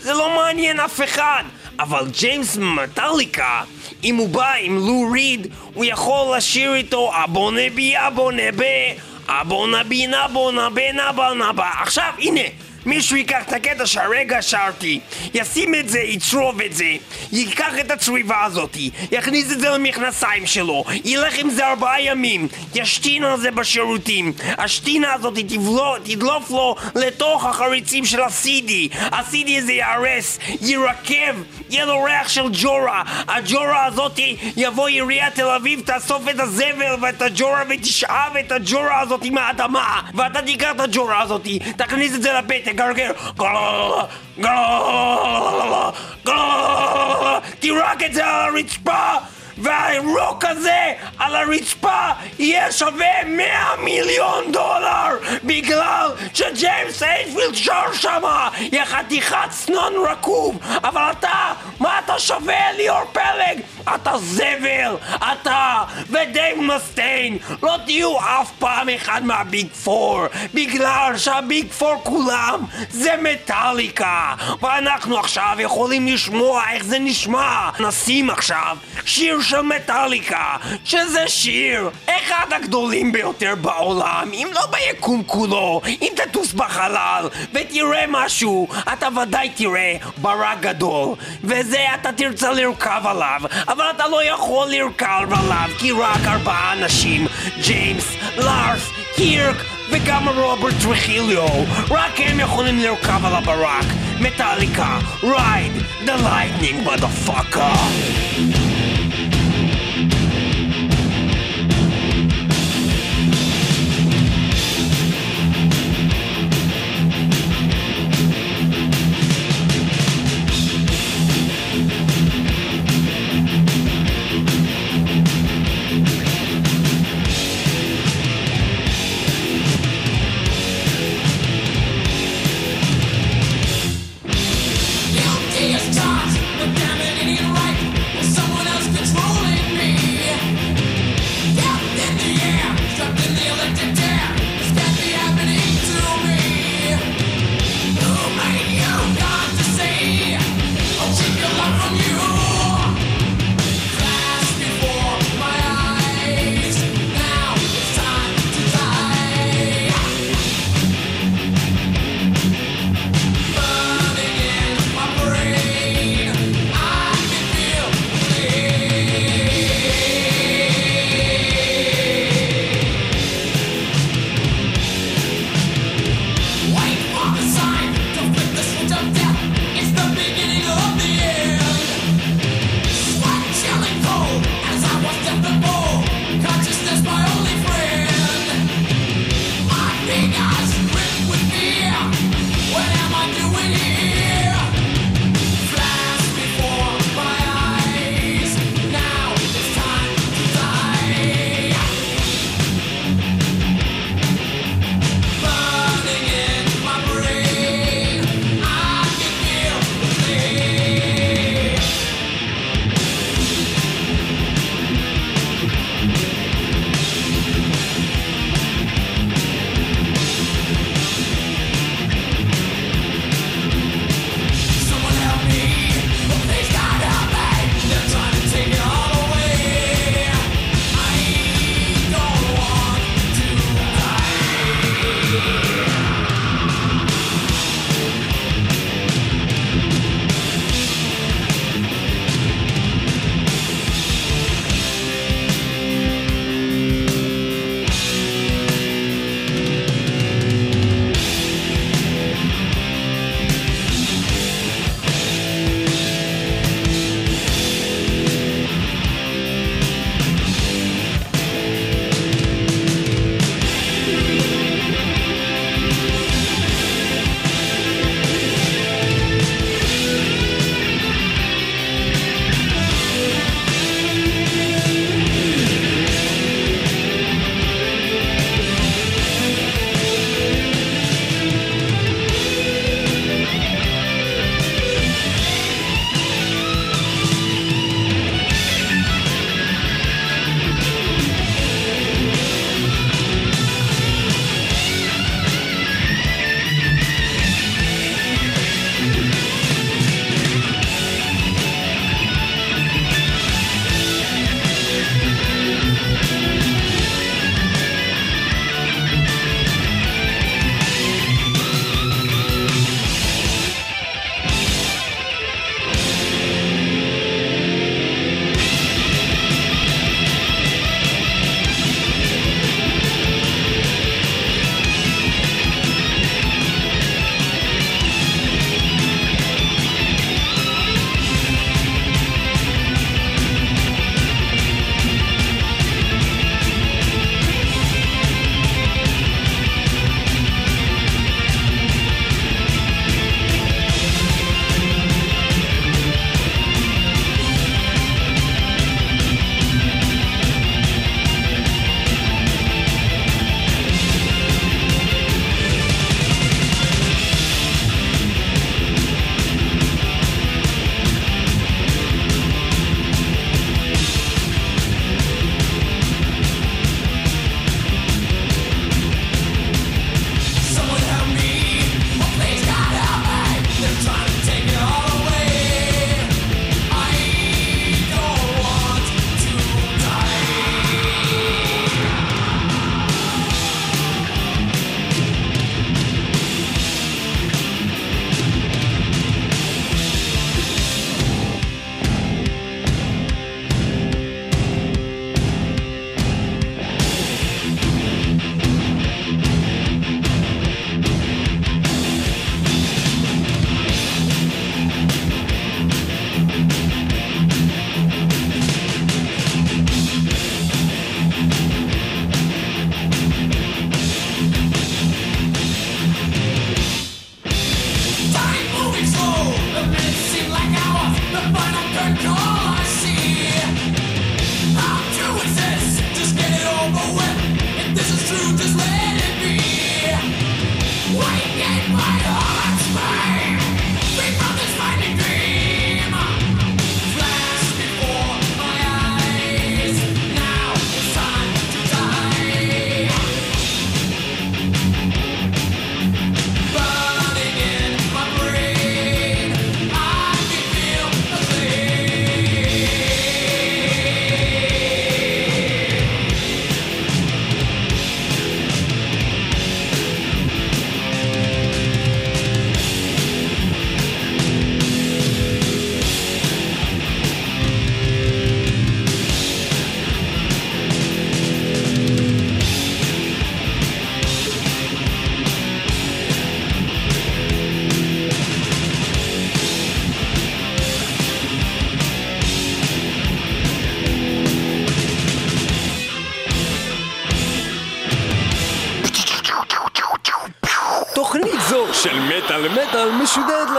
זה לא מעניין אף אחד. אבל ג'יימס מטאליקה, אם הוא בא עם לו ריד, הוא יכול לשיר איתו אבונה בי אבונה ב... אבונה בי נבונה בי נבה נבה. עכשיו, הנה, מישהו ייקח את הקטע שהרגע שרתי, ישים את זה, יצרוב את זה, ייקח את הצריבה הזאתי, יכניס את זה למכנסיים שלו, ילך עם זה ארבעה ימים, ישתין על זה בשירותים, השתינה הזאת תבלו, תדלוף לו לתוך החריצים של ה-CD, ה-CD הזה ייהרס, יירקב, יהיה לו ריח של ג'ורה, הג'ורה הזאתי יבוא עיריית תל אביב, תאסוף את הזבל ואת הג'ורה ותשאב את הג'ורה הזאתי מהאדמה, ואתה תיקח את הג'ורה הזאתי, תכניס את זה לפה, תגרגר, תירק את זה על הרצפה והרוק הזה על הרצפה יהיה שווה 100 מיליון דולר בגלל שג'יימס אייפילד שר שמה יא חתיכת צנון רקוב. אבל אתה, מה אתה שווה ליאור פלג? אתה זבל, אתה ודייב מסטיין. לא תהיו אף פעם אחד מה Big Four בגלל שה Big Four כולם זה מטאליקה. ואנחנו עכשיו יכולים לשמוע איך זה נשמע. נשים עכשיו שיר של מטאליקה שזה שיר אחד הגדולים ביותר בעולם. אם לא ביקום כולו אם תטוס בחלל ותראה משהו אתה ודאי תראה ברק גדול. וזה אתה תרצה לרכב עליו אבל אתה לא יכול לרכב עליו כי רק ארבעה אנשים ג'יימס, לארס, קירק וגם רוברט טרחיליו רק הם יכולים לרכב על הברק. מטאליקה, רייד, the lightning motherfucker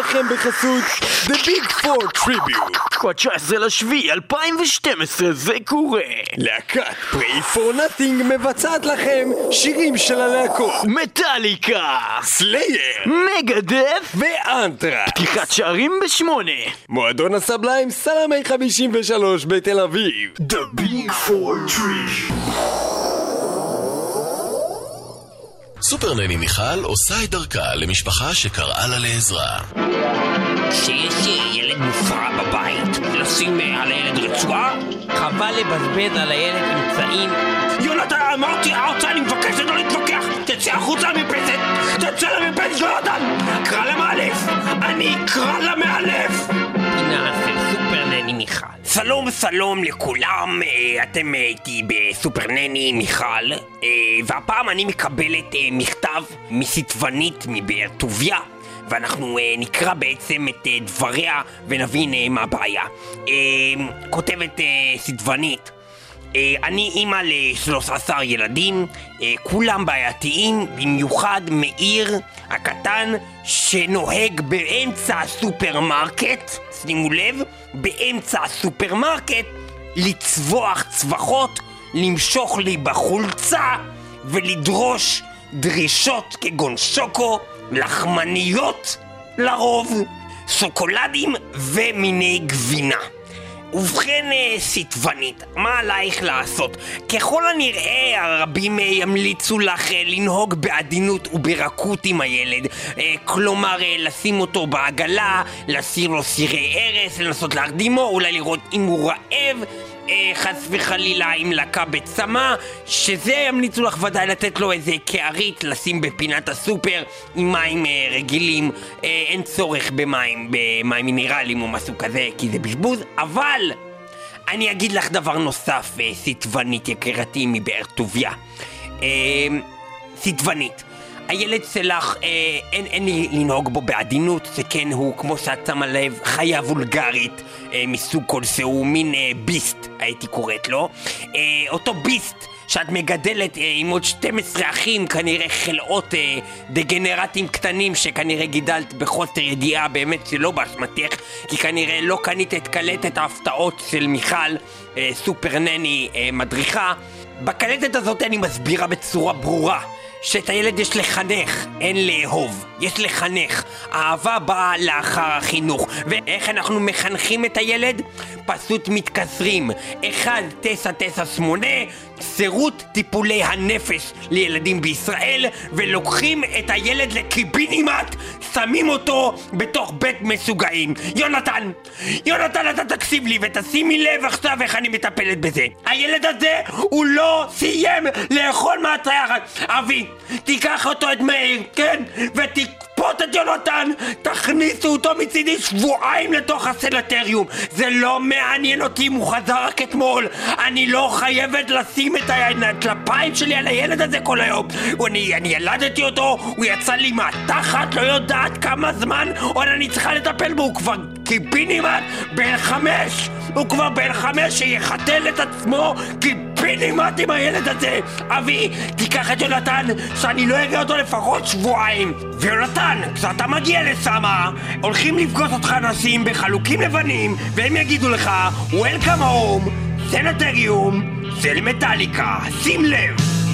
לכם בחסות The Big Four Tribute ב-19 לשביעי 2012 זה קורה. להקת Pray for Nothing מבצעת לכם שירים של הלהקות מטאליקה! סלייר מגדף! ואנטרה פתיחת שערים בשמונה! מועדון הסבליים סלמי 53 בתל אביב The Big Four Tree סופרנני מיכל עושה את דרכה למשפחה שקראה לה לעזרה. שיש אה, ילד מופרע בבית, לשים אה, על הילד רצועה? חבל לבזבז על הילד אמצעים. יונתן, אמרתי ארצה, אני מבקש לא להתווכח! תצא החוצה למרפסת! תצא למרפסת, יונתן! קרא למאלף! אני אקרא! פינה של נני מיכל. שלום שלום לכולם, אה, אתם אה, איתי בסופר נני מיכל, אה, והפעם אני מקבלת מכתב מסיטבנית מבאר טוביה. ואנחנו נקרא בעצם את דבריה ונבין מה הבעיה. כותבת סיטבנית אני אימא ל-13 ילדים, אה, כולם בעייתיים, במיוחד מאיר הקטן שנוהג באמצע הסופרמרקט, שימו לב, באמצע הסופרמרקט, לצבוח צווחות, למשוך לי בחולצה ולדרוש דרישות כגון שוקו, לחמניות לרוב, שוקולדים ומיני גבינה. ובכן, אה, סיטבנית, מה עלייך לעשות? ככל הנראה, הרבים אה, ימליצו לך אה, לנהוג בעדינות וברכות עם הילד. כלומר, לשים אותו בעגלה, להסיר לו סירי ארס, לנסות להרדימו, אולי לראות אם הוא רעב. אה, חס וחלילה עם לקה בצמא, שזה ימליצו לך ודאי לתת לו איזה קערית לשים בפינת הסופר עם מים אה, רגילים. אה, אין צורך במים, במים מינרליים או משהו כזה, כי זה בזבוז, אבל אני אגיד לך דבר נוסף, אה, סיטבנית יקירתי מבאר טוביה. אה, סיטבנית. הילד שלך, אה, אין, אין לי לנהוג בו בעדינות, שכן הוא, כמו שאת שמה לב, חיה וולגרית אה, מסוג כלשהו, מין אה, ביסט, הייתי קוראת לו. אה, אותו ביסט שאת מגדלת אה, עם עוד 12 אחים, כנראה חלאות אה, דגנרטים קטנים שכנראה גידלת בחוסר ידיעה, באמת שלא באשמתך, כי כנראה לא קנית את קלטת ההפתעות של מיכל, אה, סופר נני אה, מדריכה. בקלטת הזאת אני מסבירה בצורה ברורה שאת הילד יש לחנך, אין לאהוב. יש לחנך. אהבה באה לאחר החינוך. ואיך אנחנו מחנכים את הילד? פשוט מתקשרים. 1998, שירות טיפולי הנפש לילדים בישראל, ולוקחים את הילד לקיבינימט, שמים אותו בתוך בית משוגעים. יונתן! יונתן, אתה תקשיב לי ותשימי לב עכשיו איך אני מטפלת בזה. הילד הזה, הוא לא סיים לאכול מהצייחת. אבי, תיקח אותו את מאיר, כן? ותקפוט את יונתן, תכניסו אותו מצידי שבועיים לתוך הסנטריום. זה לא מעניין אותי אם הוא חזר רק אתמול. אני לא חייבת לשים את הטלפיים שלי על הילד הזה כל היום. אני, אני ילדתי אותו, הוא יצא לי מהתחת, לא יודעת כמה זמן עוד אני צריכה לטפל בו, הוא כבר קיבינימט בן חמש! הוא כבר בן חמש שיחתל את עצמו קיבינימט עם הילד הזה! אבי, תיקח את יונתן, שאני לא אראה אותו לפחות שבועיים! ויונתן, כשאתה מגיע לסמה, הולכים לפגוש אותך אנשים בחלוקים לבנים, והם יגידו לך, Welcome home, סנטריום של מטאליקה, שים לב!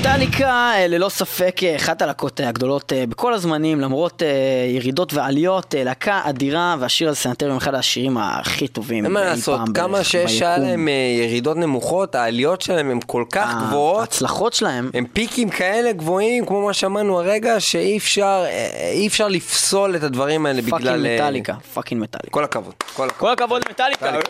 מטאליקה אה, ללא ספק אה, אחת הלהקות אה, הגדולות בכל הזמנים, למרות ירידות ועליות, להקה אדירה, והשיר הזה Sanitarium אחד השירים הכי טובים אין מה לעשות, כמה שיש. להם אה, ירידות נמוכות, העליות שלהם הן כל כך גבוהות, ההצלחות שלהם, הם פיקים כאלה גבוהים, כמו מה שאמרנו הרגע, שאי אפשר, אי אפשר לפסול את הדברים האלה בגלל... fucking מטאליקה, fucking מטאליקה. כל הכבוד, כל הכבוד. כל הכבוד למטאליקה. מטאליקה,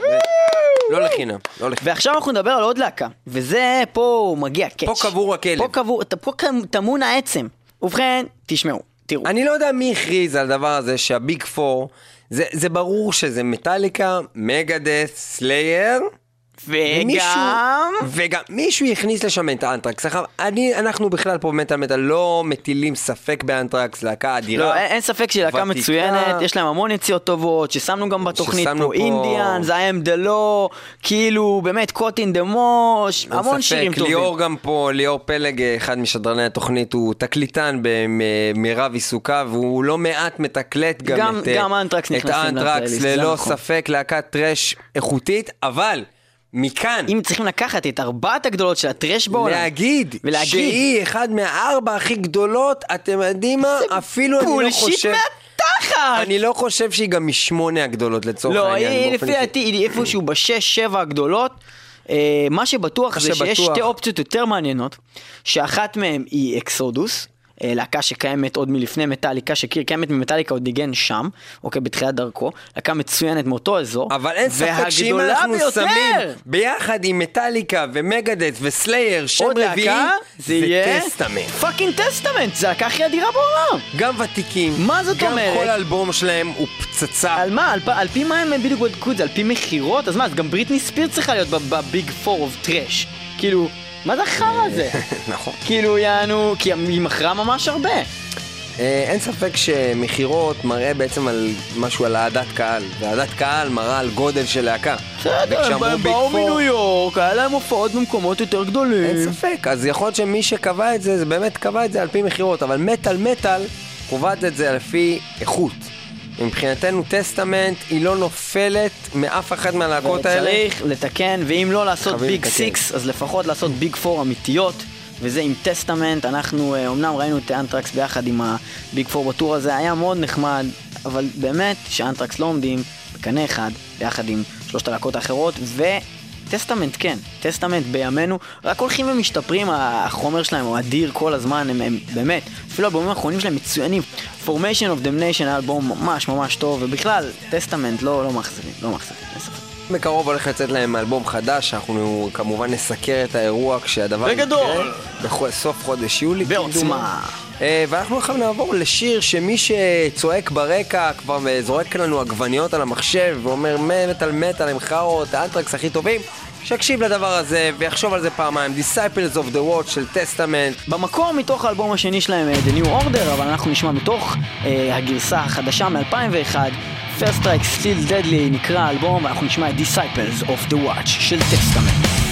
לא לחינם, לא לחינם. ועכשיו אנחנו נדבר על עוד להקה, וזה פה מגיע catch. פה קבור הכלב. פה קבור, פה טמון העצם. ובכן, תשמעו, תראו. אני לא יודע מי הכריז על הדבר הזה שה Big Four, זה, זה ברור שזה מטאליקה, מגדס, סלייר, וגם... וגם מישהו הכניס לשם את האנטרקס. עכשיו, אני, אנחנו בכלל פה במטאל מטאל לא מטילים ספק באנטרקס, להקה אדירה. לא, אין, ספק שהיא להקה. מצוינת, יש להם המון יציאות טובות, ששמנו גם בתוכנית ששמנו פה פה- Indians, זה היה דלו, כאילו, באמת, Caught in a Mosh, המון ספק, שירים טובים. ליאור גם פה, ליאור פלג, אחד משדרני התוכנית, הוא תקליטן במרב עיסוקיו, והוא לא מעט מתקלט גם, גם- את, אה, גם אנטרקס את זה ללא נכון. ספק להקת thrash איכותית, אבל מכאן, אם צריכים לקחת את ארבעת הגדולות של ה thrash בעולם, להגיד ולהגיד. שהיא אחד מהארבע הכי גדולות, אתם יודעים מה? אפילו אני לא חושב... מהתחת! אני לא חושב שהיא גם משמונה הגדולות לצורך לא, העניין. היא באופן לפי. דעתי, היא איפשהו בשש, שבע הגדולות. אה, מה שבטוח זה שיש שבטוח. שתי אופציות יותר מעניינות, שאחת מהן היא אקסודוס. אה, להקה שקיימת עוד מלפני מטאליקה, שקיימת ממטאליקה עוד ניגן שם, אוקיי, בתחילת דרכו, להקה מצוינת מאותו אזור, אבל אין ספק שאם אנחנו ביותר, שמים ביחד עם מטאליקה ומגדס וסלייר שם רביעי, זה יהיה טסטמנט. fucking טסטמנט, זה הלהקה הכי אדירה בעולם. גם ותיקים, מה זאת גם אומרת? כל אלבום שלהם הוא פצצה. על מה? על, על פי מה הם בדיוק בדקו את זה? על פי מכירות? אז מה, אז גם בריטני ספירס צריכה להיות ב Big Four of Thrash. כאילו, מה זה החרא הזה? נכון. כאילו, יענו, כי היא מכרה ממש הרבה. אה, אין ספק שמכירות מראה בעצם על משהו על אהדת קהל, ואהדת קהל מראה על גודל של להקה. בסדר, הם באו מניו יורק, היה להם הופעות במקומות יותר גדולים. אין ספק, אז יכול להיות שמי שקבע את זה, זה באמת קבע את זה על פי מכירות, אבל מטאל מטאל קובעת את זה לפי איכות. מבחינתנו טסטמנט היא לא נופלת מאף אחת מהלהקות האלה. וצריך לתקן, ואם לא לעשות Big. Six, אז לפחות לעשות Big Four אמיתיות. וזה עם טסטמנט, אנחנו אה, אומנם ראינו את אנטרקס ביחד עם ה Big Four בטור הזה, היה מאוד נחמד, אבל באמת שאנטרקס לא עומדים בקנה אחד ביחד עם שלושת הלהקות האחרות, וטסטמנט כן, טסטמנט בימינו, רק הולכים ומשתפרים, החומר שלהם הוא אדיר כל הזמן, הם, הם באמת, אפילו האלבומים האחרונים שלהם מצוינים. Formation of Damnation היה אלבום ממש ממש טוב, ובכלל, טסטמנט לא, לא מאכזבים, לא מאכזבים, אין ספק. בקרוב הולך לצאת להם אלבום חדש, אנחנו כמובן נסקר את האירוע כשהדבר בגדול. יקרה. בסוף חודש יולי. בעוצמה. כמדומני. אה, ואנחנו עכשיו נעבור לשיר שמי שצועק ברקע כבר אה, זורק לנו עגבניות על המחשב ואומר מטאל מטאל הם חארות, האנטרקס הכי טובים, שיקשיב לדבר הזה ויחשוב על זה פעמיים. Disciples of the Watch של טסטמנט. במקור מתוך האלבום השני שלהם, אה, The New Order, אבל אנחנו נשמע מתוך אה, הגרסה החדשה מ-2001, First Strike Still Deadly נקרא האלבום, ואנחנו נשמע את Disciples of the Watch של טסטמנט.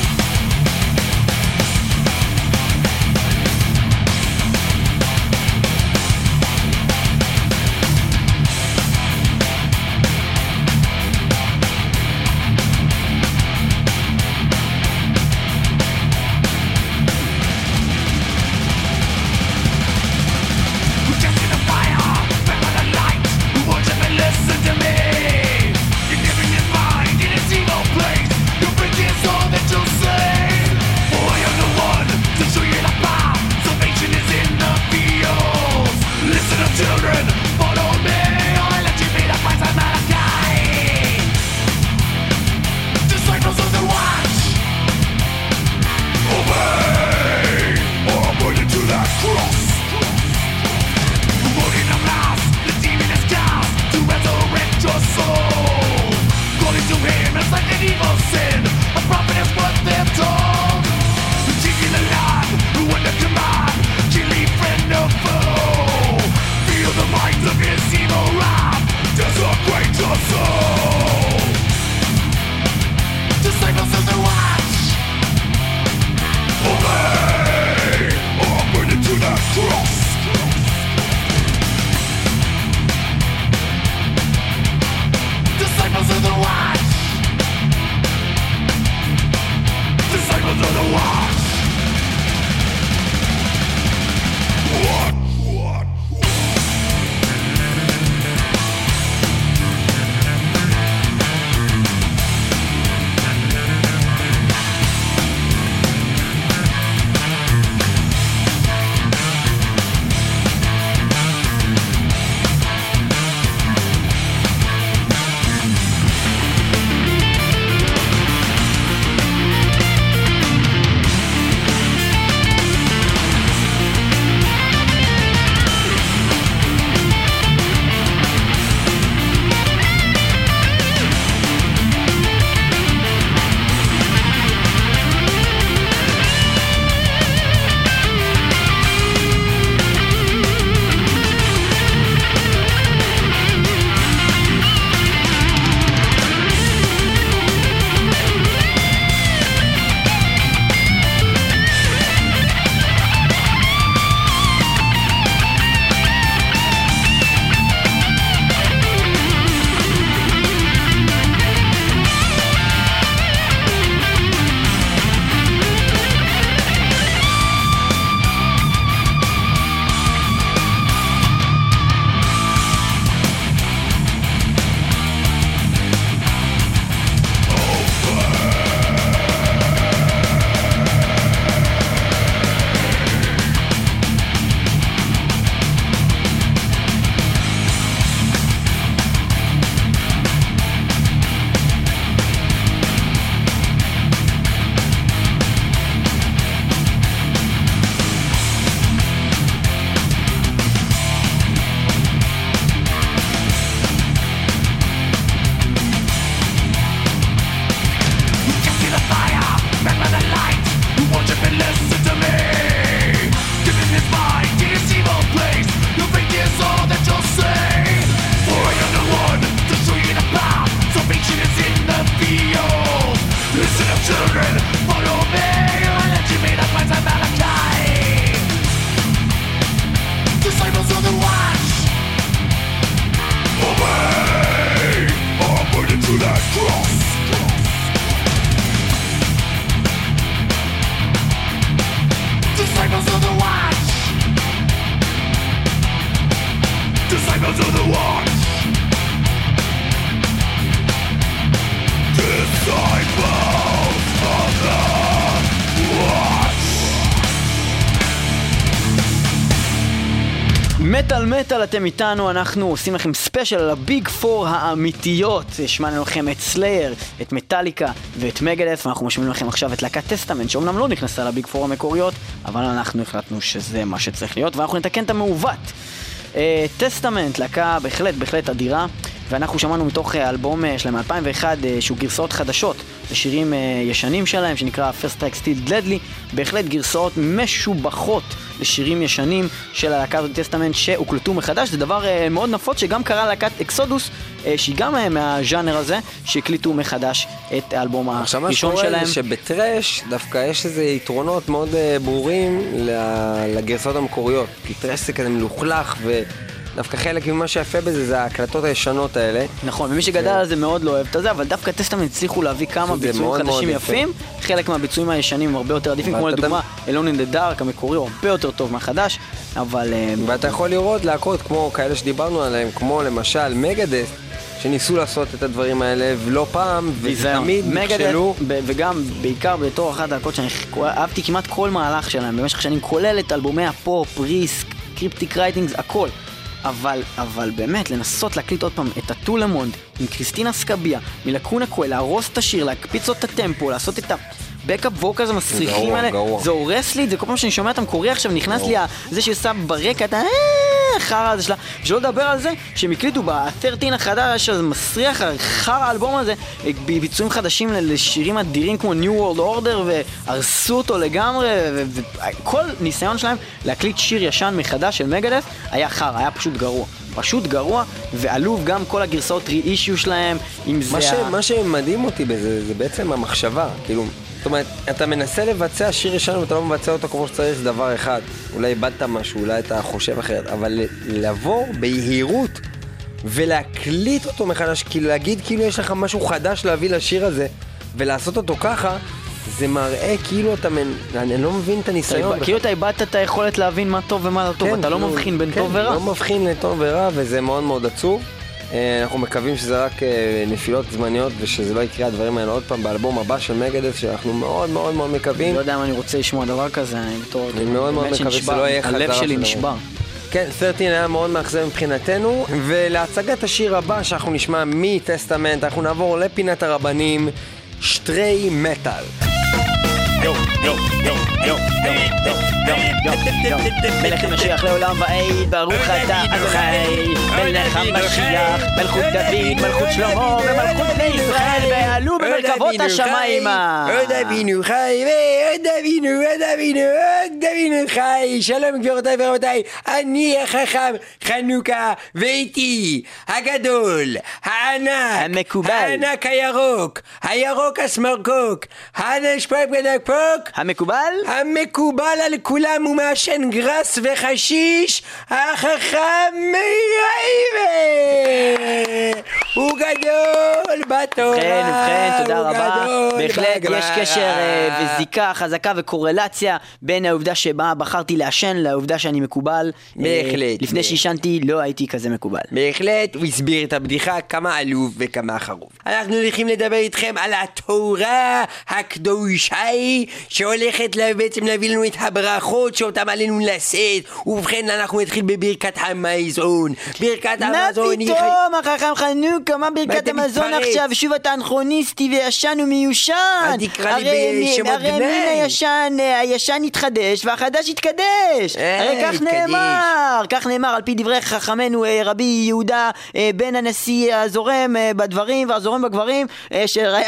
מטאל אתם איתנו, אנחנו עושים לכם ספיישל על ה Big Four האמיתיות. השמענו לכם את סלייר, את מטאליקה ואת מגדס, ואנחנו משמיעים לכם עכשיו את להקת טסטמנט, שאומנם לא נכנסה ל Big Four המקוריות, אבל אנחנו החלטנו שזה מה שצריך להיות, ואנחנו נתקן את המעוות. אה, טסטמנט, להקה בהחלט בהחלט אדירה, ואנחנו שמענו מתוך אה, אלבום אה, שלהם מ-2001, אה, שהוא גרסאות חדשות לשירים אה, ישנים שלהם, שנקרא First Strike Still Deadly, בהחלט גרסאות משובחות לשירים ישנים של הלהקה הזאת טסטמנט שהוקלטו מחדש, זה דבר אה, מאוד נפוץ שגם קרה ללהקת אקסודוס, אה, שהיא גם אה, מהז'אנר הזה, שהקליטו מחדש את האלבום עכשיו מה הראשון שקורה שלהם. זה שבטרש דווקא יש איזה יתרונות מאוד אה, ברורים לגרסאות המקוריות. כי טרש זה כזה מלוכלך ודווקא חלק ממה שיפה בזה זה ההקלטות הישנות האלה. נכון, ומי שגדל על זה מאוד לא אוהב את זה, אבל דווקא טסטמנט הצליחו להביא כמה ביצועים חדשים. יפים, חלק מהביצועים הישנים הם הרבה יותר עדיפים, כמו לדוגמה Alone in the Dark המקורי הוא הרבה יותר טוב מהחדש, אבל אה, ואתה יכול לראות להקות כמו כאלה שדיברנו עליהם, כמו למשל מגדס, שניסו לעשות את הדברים האלה ולא פעם. ותמיד נכשלו. וגם, בעיקר בתור אחת הלהקות שאני אהבתי כמעט כל מהלך שלהם במשך שנים, כולל את אלבומי הפופ, Risk, Cryptic Writings, הכל. אבל, אבל באמת, לנסות להקליט עוד פעם את À Tout le Monde עם קריסטינה סקאביה, מלקונה קויל, להרוס את השיר, להקפיץ עוד את הטמפו, לעשות את ה... backup vocals המסריחים האלה. זה הורס לי את זה, כל פעם שאני שומע את המקורי עכשיו נכנס לי ה- זה שהיא עושה ברקע את החרא הזה שלה, שלא לדבר על זה שהם הקליטו ב-13 החדש, אז מסריח החרא האלבום הזה, אה, בביצועים חדשים לשירים אדירים כמו New World Order והרסו אותו לגמרי, וכל ניסיון שלהם להקליט שיר ישן מחדש של מגדס היה חרא, היה פשוט גרוע. פשוט גרוע, ועלוב גם כל הגרסאות רי-אישיו שלהם, אם זה מה, ש... ה- מה שמדהים אותי בזה, זה בעצם המחשבה, כאילו, זאת אומרת, אתה מנסה לבצע שיר ישן ואתה לא מבצע אותו כמו שצריך, זה דבר אחד. אולי איבדת משהו, אולי אתה חושב אחרת, אבל לבוא ביהירות ולהקליט אותו מחדש, כאילו להגיד כאילו יש לך משהו חדש להביא לשיר הזה, ולעשות אותו ככה, זה מראה כאילו אתה, מנ... אני לא מבין את הניסיון. כאילו אתה איבדת את היכולת להבין מה טוב ומה לא טוב, אתה לא כאילו, מבחין בין כן, טוב ורע. לא מבחין לטוב ורע, וזה מאוד מאוד עצוב. אה, אנחנו מקווים שזה רק אה, נפילות זמניות ושזה לא יקרה הדברים האלה עוד פעם באלבום הבא של מגדס שאנחנו מאוד מאוד מאוד מקווים. לא יודע אם אני רוצה לשמוע דבר כזה, אני בתור... אני מאוד מאוד מקווה שזה לא יהיה הלב חזרה שלי של נשבר. כן, 13 היה מאוד מאכזב מבחינתנו, ולהצגת השיר הבא שאנחנו נשמע מטסטמנט, אנחנו נעבור לפינת הרבנים, שטרי מטאל. מלך המשיח לעולם ועד, ברוך אתה אדוני, מלך המשיח, מלכות דוד, מלכות שלמה ומלכות בני ישראל, ועלו במרכבות השמיימה. עוד אבינו חי, ועוד אבינו, עוד אבינו, עוד אבינו חי. שלום גבירותיי ורבותיי, אני החכם חנוכה, ואיתי הגדול, הענק, המקובל. הענק הירוק, הירוק הסמרקוק, הנשפק בדקפוק, המקובל? המקובל על כולם ומעשן גרס וחשיש, החכם מרייבה! הוא גדול בתורה, ובכן, ובכן, תודה הוא רבה. בהחלט. יש קשר אה, וזיקה חזקה וקורלציה בין העובדה שבה בחרתי לעשן לעובדה שאני מקובל. אה, בהחלט. לפני שעישנתי לא הייתי כזה מקובל. בהחלט, הוא הסביר את הבדיחה כמה עלוב וכמה חרוב. אנחנו הולכים לדבר איתכם על התורה הקדושה שהולכת לה, בעצם להביא לנו את הברכות שאותם עלינו לשאת. ובכן, אנחנו נתחיל בברכת המזון. ברכת מה המזון היא... פתאום, החכם חנוכה, מה ברכת המזון? עכשיו? שוב אתה אנכרוניסטי וישן ומיושן. אל תקרא לי בשמות הרי מן גנאי. הישן, אה, הישן יתחדש והחדש יתקדש. אה, הרי כך. נאמר, כך נאמר על פי דברי חכמינו אה, רבי יהודה בן הנשיא הזורם בדברים והזורם בגברים, אה.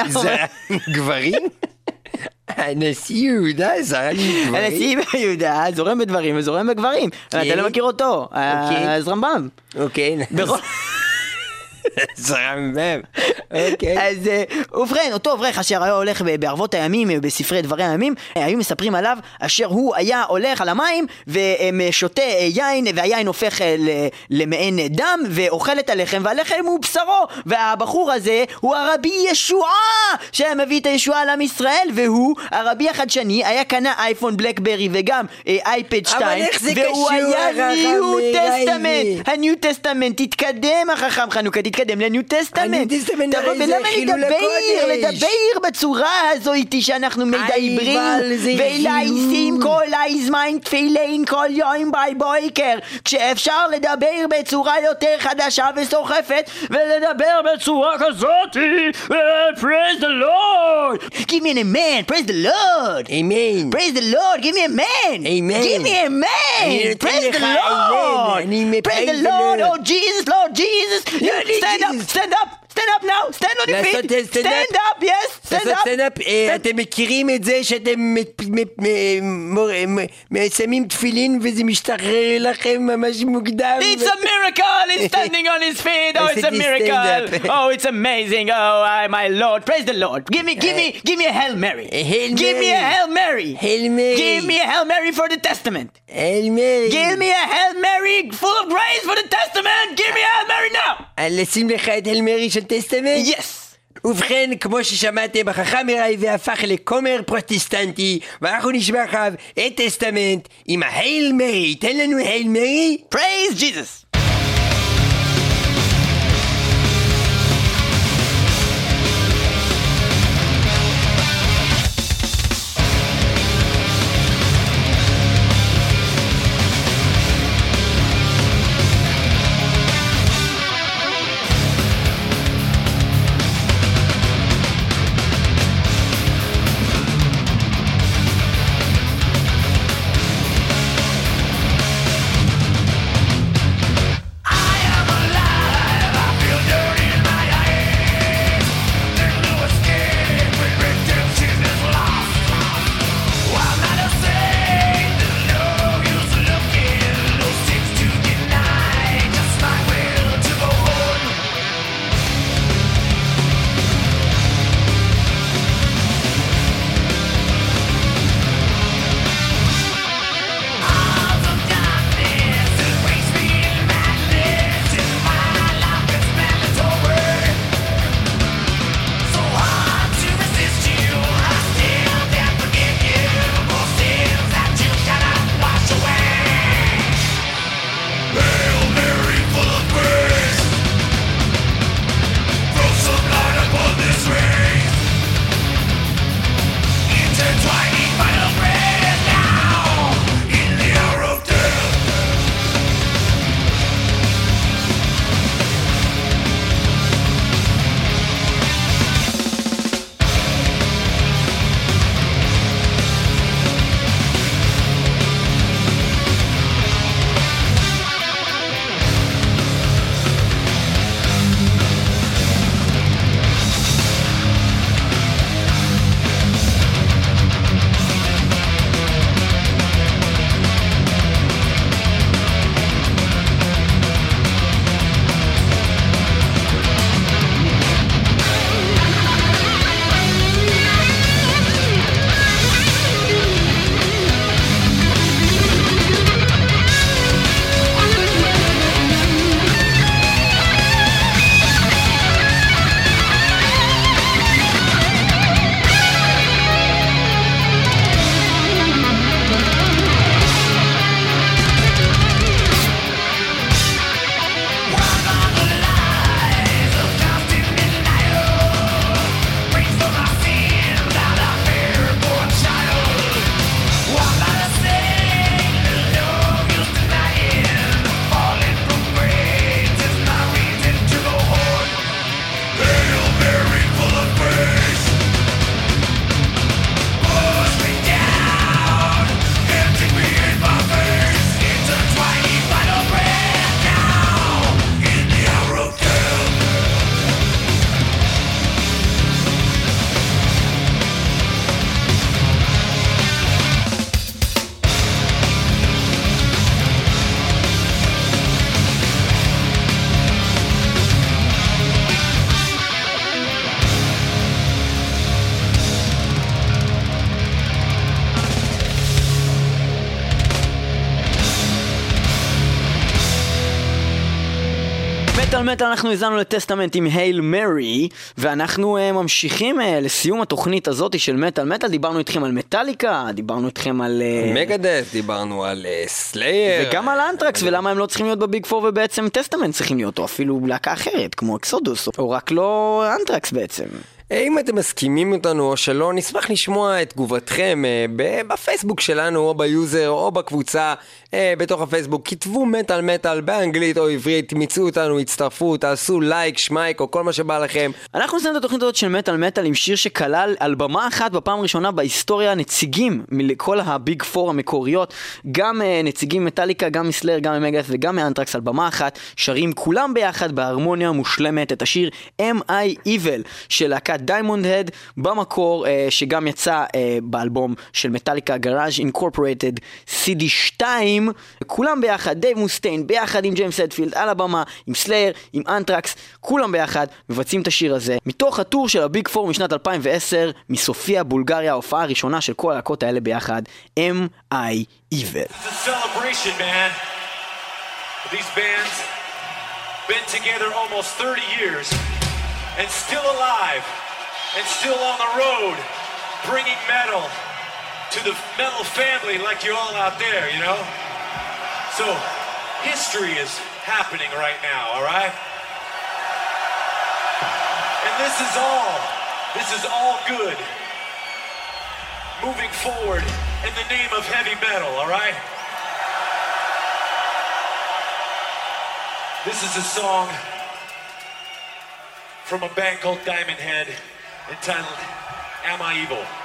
זה גברים? הנשיא יהודה זה לי גברים? הנשיא יהודה זורם בדברים וזורם בגברים. אתה לא מכיר אותו, אוקיי. אז רמב"ם. אוקיי. אוקיי. אז אה, ובכן, אותו אברך אשר היה הולך בערבות הימים, אה, בספרי דברי הימים, אה, היו מספרים עליו אשר הוא היה הולך על המים ושותה יין, והיין הופך ל- למעין דם, ואוכל את הלחם, והלחם הוא בשרו, והבחור הזה הוא הרבי ישועה, שהיה מביא את הישועה לעם ישראל, והוא, הרבי החדשני, היה קנה אייפון בלקברי וגם אייפד 2, אבל איך זה והוא היה ניו טסטמנט, הניו טסטמנט, תתקדם החכם חנוכה, תתקדם לניו טסטמנט. ה-New Testament תבוא ולמה חילול לדבר. לדבר בצורה הזו איתי שאנחנו מדברים, חילול. כל הזמן תפילין כל יום בבויקר, כשאפשר לדבר בצורה יותר חדשה וסוחפת, ולדבר בצורה כזאתי, praise the Lord! Give me an amen, praise the Lord! אמן. Praise the Lord, give me a man! Amen. Give me a man! Praise the amen. Lord! Praise the! Lord. Oh Jesus, Lord Jesus! Stand up! Stand up! Feet! stand up. Stand up, yes! Stand לעשות up! סטנדאפ, אה, אתם מכירים את זה שאתם שמים תפילין וזה משתחרר לכם ממש מוקדם? It's a miracle! He's standing on his feet! Oh, it's a miracle! Oh, it's amazing! Oh, I, my Lord! Praise the Lord! Give me, give me, give me a Hail Mary! Give me a. Hail Mary! Give me a Hail Mary for the Testament! Give me a Hail Mary full of grace for the Testament! Give me a Hail Mary now! אה, לשים לך את אל מרי של טסטמנט? Yes! ובכן, כמו ששמעתם, החכם מרייבי הפך לכומר פרוטסטנטי, ואנחנו נשמע עכשיו את טסטמנט עם ההייל מרי. תן לנו הייל מרי. Praise Jesus! במטאל מטאל אנחנו האזנו לטסטמנט עם Hail Mary ואנחנו אה, ממשיכים uh, לסיום התוכנית הזאת של מטאל מטאל דיברנו איתכם על מטאליקה, דיברנו איתכם על... אה, מגדס, דיברנו על אה, סלייר. וגם על אנטרקס ולמה הם לא צריכים להיות ב Big Four ובעצם טסטמנט צריכים להיות או אפילו להקה אחרת כמו אקסודוס או רק לא אנטרקס בעצם. אם אתם מסכימים איתנו או שלא, נשמח לשמוע את תגובתכם אה, בפייסבוק שלנו, או ב user, או בקבוצה אה, בתוך הפייסבוק. כתבו מטאל מטאל באנגלית או עברית, תמצאו אותנו, הצטרפו, תעשו לייק, שמייק, או כל מה שבא לכם. אנחנו נסיים את התוכנית הזאת של מטאל מטאל עם שיר שכלל על במה אחת בפעם הראשונה בהיסטוריה נציגים מכל ה Big Four המקוריות, גם אה, נציגים מטאליקה, גם מסלייר, גם ממגדס וגם מאנטרקס על במה אחת, שרים כולם ביחד בהרמוניה מושלמת את השיר Am I Evil של להקת דיימונד הד במקור, אה, שגם יצא אה, באלבום של מטאליקה Garage Incorporated CD 2, כולם ביחד, דייב מוסטיין ביחד עם ג'יימס הטפילד על הבמה, עם סלייר, עם אנטרקס, כולם ביחד מבצעים את השיר הזה מתוך ה tour של ה Big Four משנת 2010 מסופיה בולגריה, ההופעה הראשונה של כל הלהקות האלה ביחד, Am I Evil. These bands been together almost 30 years and still alive and still on the road bringing metal to the metal family like you all out there, you know? So, history is happening right now, all right? And this is all, this is all good. Moving forward in the name of heavy metal, all right? This is a song from a band called Diamond Head entitled Am I Evil?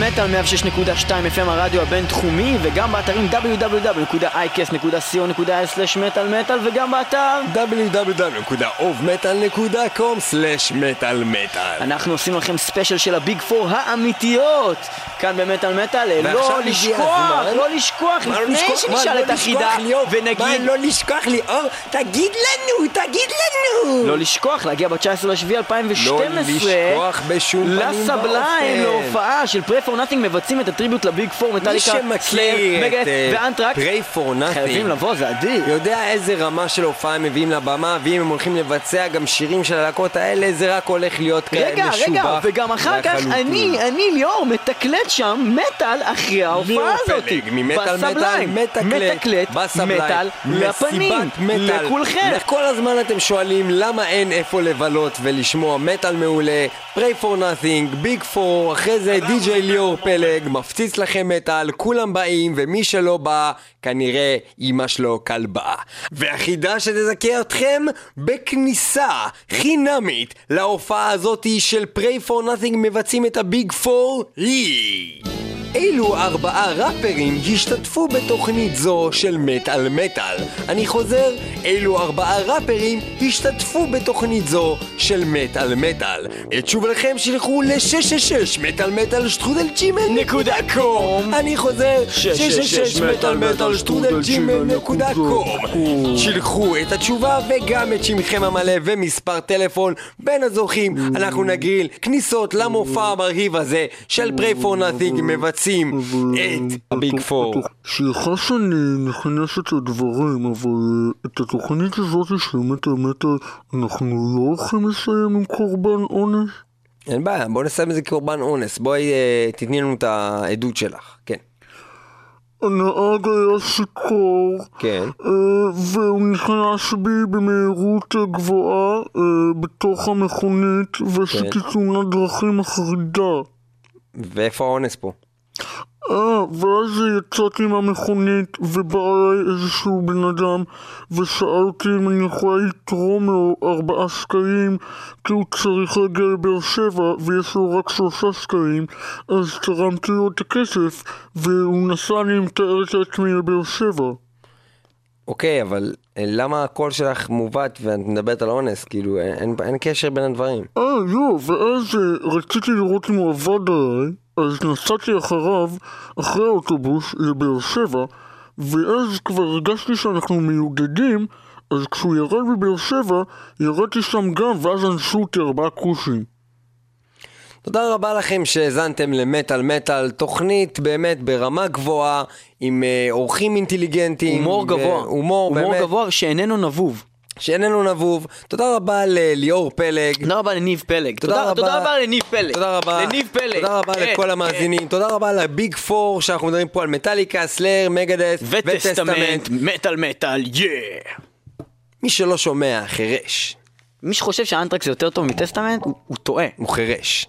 מטאל 106.2 FM הרדיו הבינתחומי וגם באתרים www.icast.co.il/מטאל מטאל וגם באתר www.ovmetal.com/מטאל אנחנו עושים לכם ספיישל של ה Big Four האמיתיות כאן במטאל מטאל ועכשיו לא לשכוח. לא לשכוח לא לפני? מה, שנשאל לא את החידה ליאור? מה ונגיד לא לשכוח לי? אור, תגיד לנו, תגיד לנו! לא לשכוח להגיע ב-19 לשביעי 2012 לא לשכוח בשום פנים לסבליים ואופן. להופעה של Free for Nothing מבצעים את ה tribute ל Big Four מטאליקה, את אה, ואנטרקס Pray for Nothing חייבים לבוא זה אדיר יודע איזה רמה של הופעה הם מביאים לבמה ואם הם הולכים לבצע גם שירים של הלהקות האלה זה רק הולך להיות כ- רגע, משובח רגע, וגם אחר כך. אני, אני ליאור, מתקלט שם מטאל אחרי ההופעה הזאת. פלג, ממטאל מטאל, בסבליים, מטאל לפנים. לכולכם. כל הזמן אתם שואלים למה אין איפה לבלות ולשמוע מטאל מעולה, pray for nothing, ביג פור, אחרי זה די.ג'יי ליאור פלג, מפציץ לכם מטאל, כולם באים, ומי שלא בא, כנראה אמא שלו כלבה. והחידה שתזכה אתכם בכניסה חינמית להופעה הזאתי של pray for nothing מבצעים את הביג פור היא... Bye. אילו ארבעה ראפרים השתתפו בתוכנית זו של מטאל מטאל. אני חוזר, אילו ארבעה ראפרים השתתפו בתוכנית זו של מטאל מטאל. את שובלכם שילכו ל-666 מטאל מטאל שטרודל ג'ימל נקודה קום. אני חוזר, 666 מטאל מטאל שטרודל ג'ימל נקודה קום. שילחו את התשובה וגם את שמכם המלא ומספר טלפון בין הזוכים. אנחנו נגריל כניסות למופע המרהיב הזה של פריי פור נאטינג מבצעים את הביג פור. סליחה שאני נכנס את הדברים, אבל את התוכנית הזאת של מטר מטר אנחנו לא הולכים לסיים עם קורבן אונס? אין בעיה, בוא נסיים את זה כקורבן אונס. בואי אה, תתני לנו את העדות שלך. כן. הנהג היה שיכור, כן. אה, והוא נכנס בי במהירות גבוהה אה, בתוך המכונית, ועשיתי תאונת דרכים מחרידה. ואיפה האונס פה? אה, ואז יצאתי מהמכונית ובא אליי איזשהו בן אדם ושאל אותי אם אני יכולה לתרום לו ארבעה שקלים כי הוא צריך להגיע לבאר שבע ויש לו רק שלושה שקלים אז תרמתי לו את הכסף והוא נסע לי מתאר את עצמי לבאר שבע אוקיי, אבל אה, למה הקול שלך מעוות ואת מדברת על אונס? כאילו, אין, אין, אין קשר בין הדברים. אה, לא, ואז אה, רציתי לראות אם הוא עבד עליי, אז נסעתי אחריו, אחרי האוטובוס, לבאר שבע, ואז כבר הרגשתי שאנחנו מיודדים, אז כשהוא ירד בבאר שבע, ירדתי שם גם, ואז אנסו אותי ארבעה כושים. תודה רבה לכם שהאזנתם למטאל מטאל, תוכנית באמת ברמה גבוהה, עם אה, אורחים אינטליגנטים. הומור גבוה. הומור, הומור באמת, גבוה שאיננו נבוב. שאיננו נבוב. תודה רבה לליאור פלג. תודה רבה לניב פלג. תודה רבה. לניב פלג. תודה רבה. לניב פלג. תודה רבה כן, לכל כן. המאזינים. תודה רבה לביג פור, שאנחנו מדברים פה על מטאליקה, סלאר, מגדס וטסטמנט, מטאל מטאל, יא! מי שלא שומע, חירש. מי שחושב שהאנטרקס זה יותר טוב מטסטמנט, הוא טועה. הוא חירש.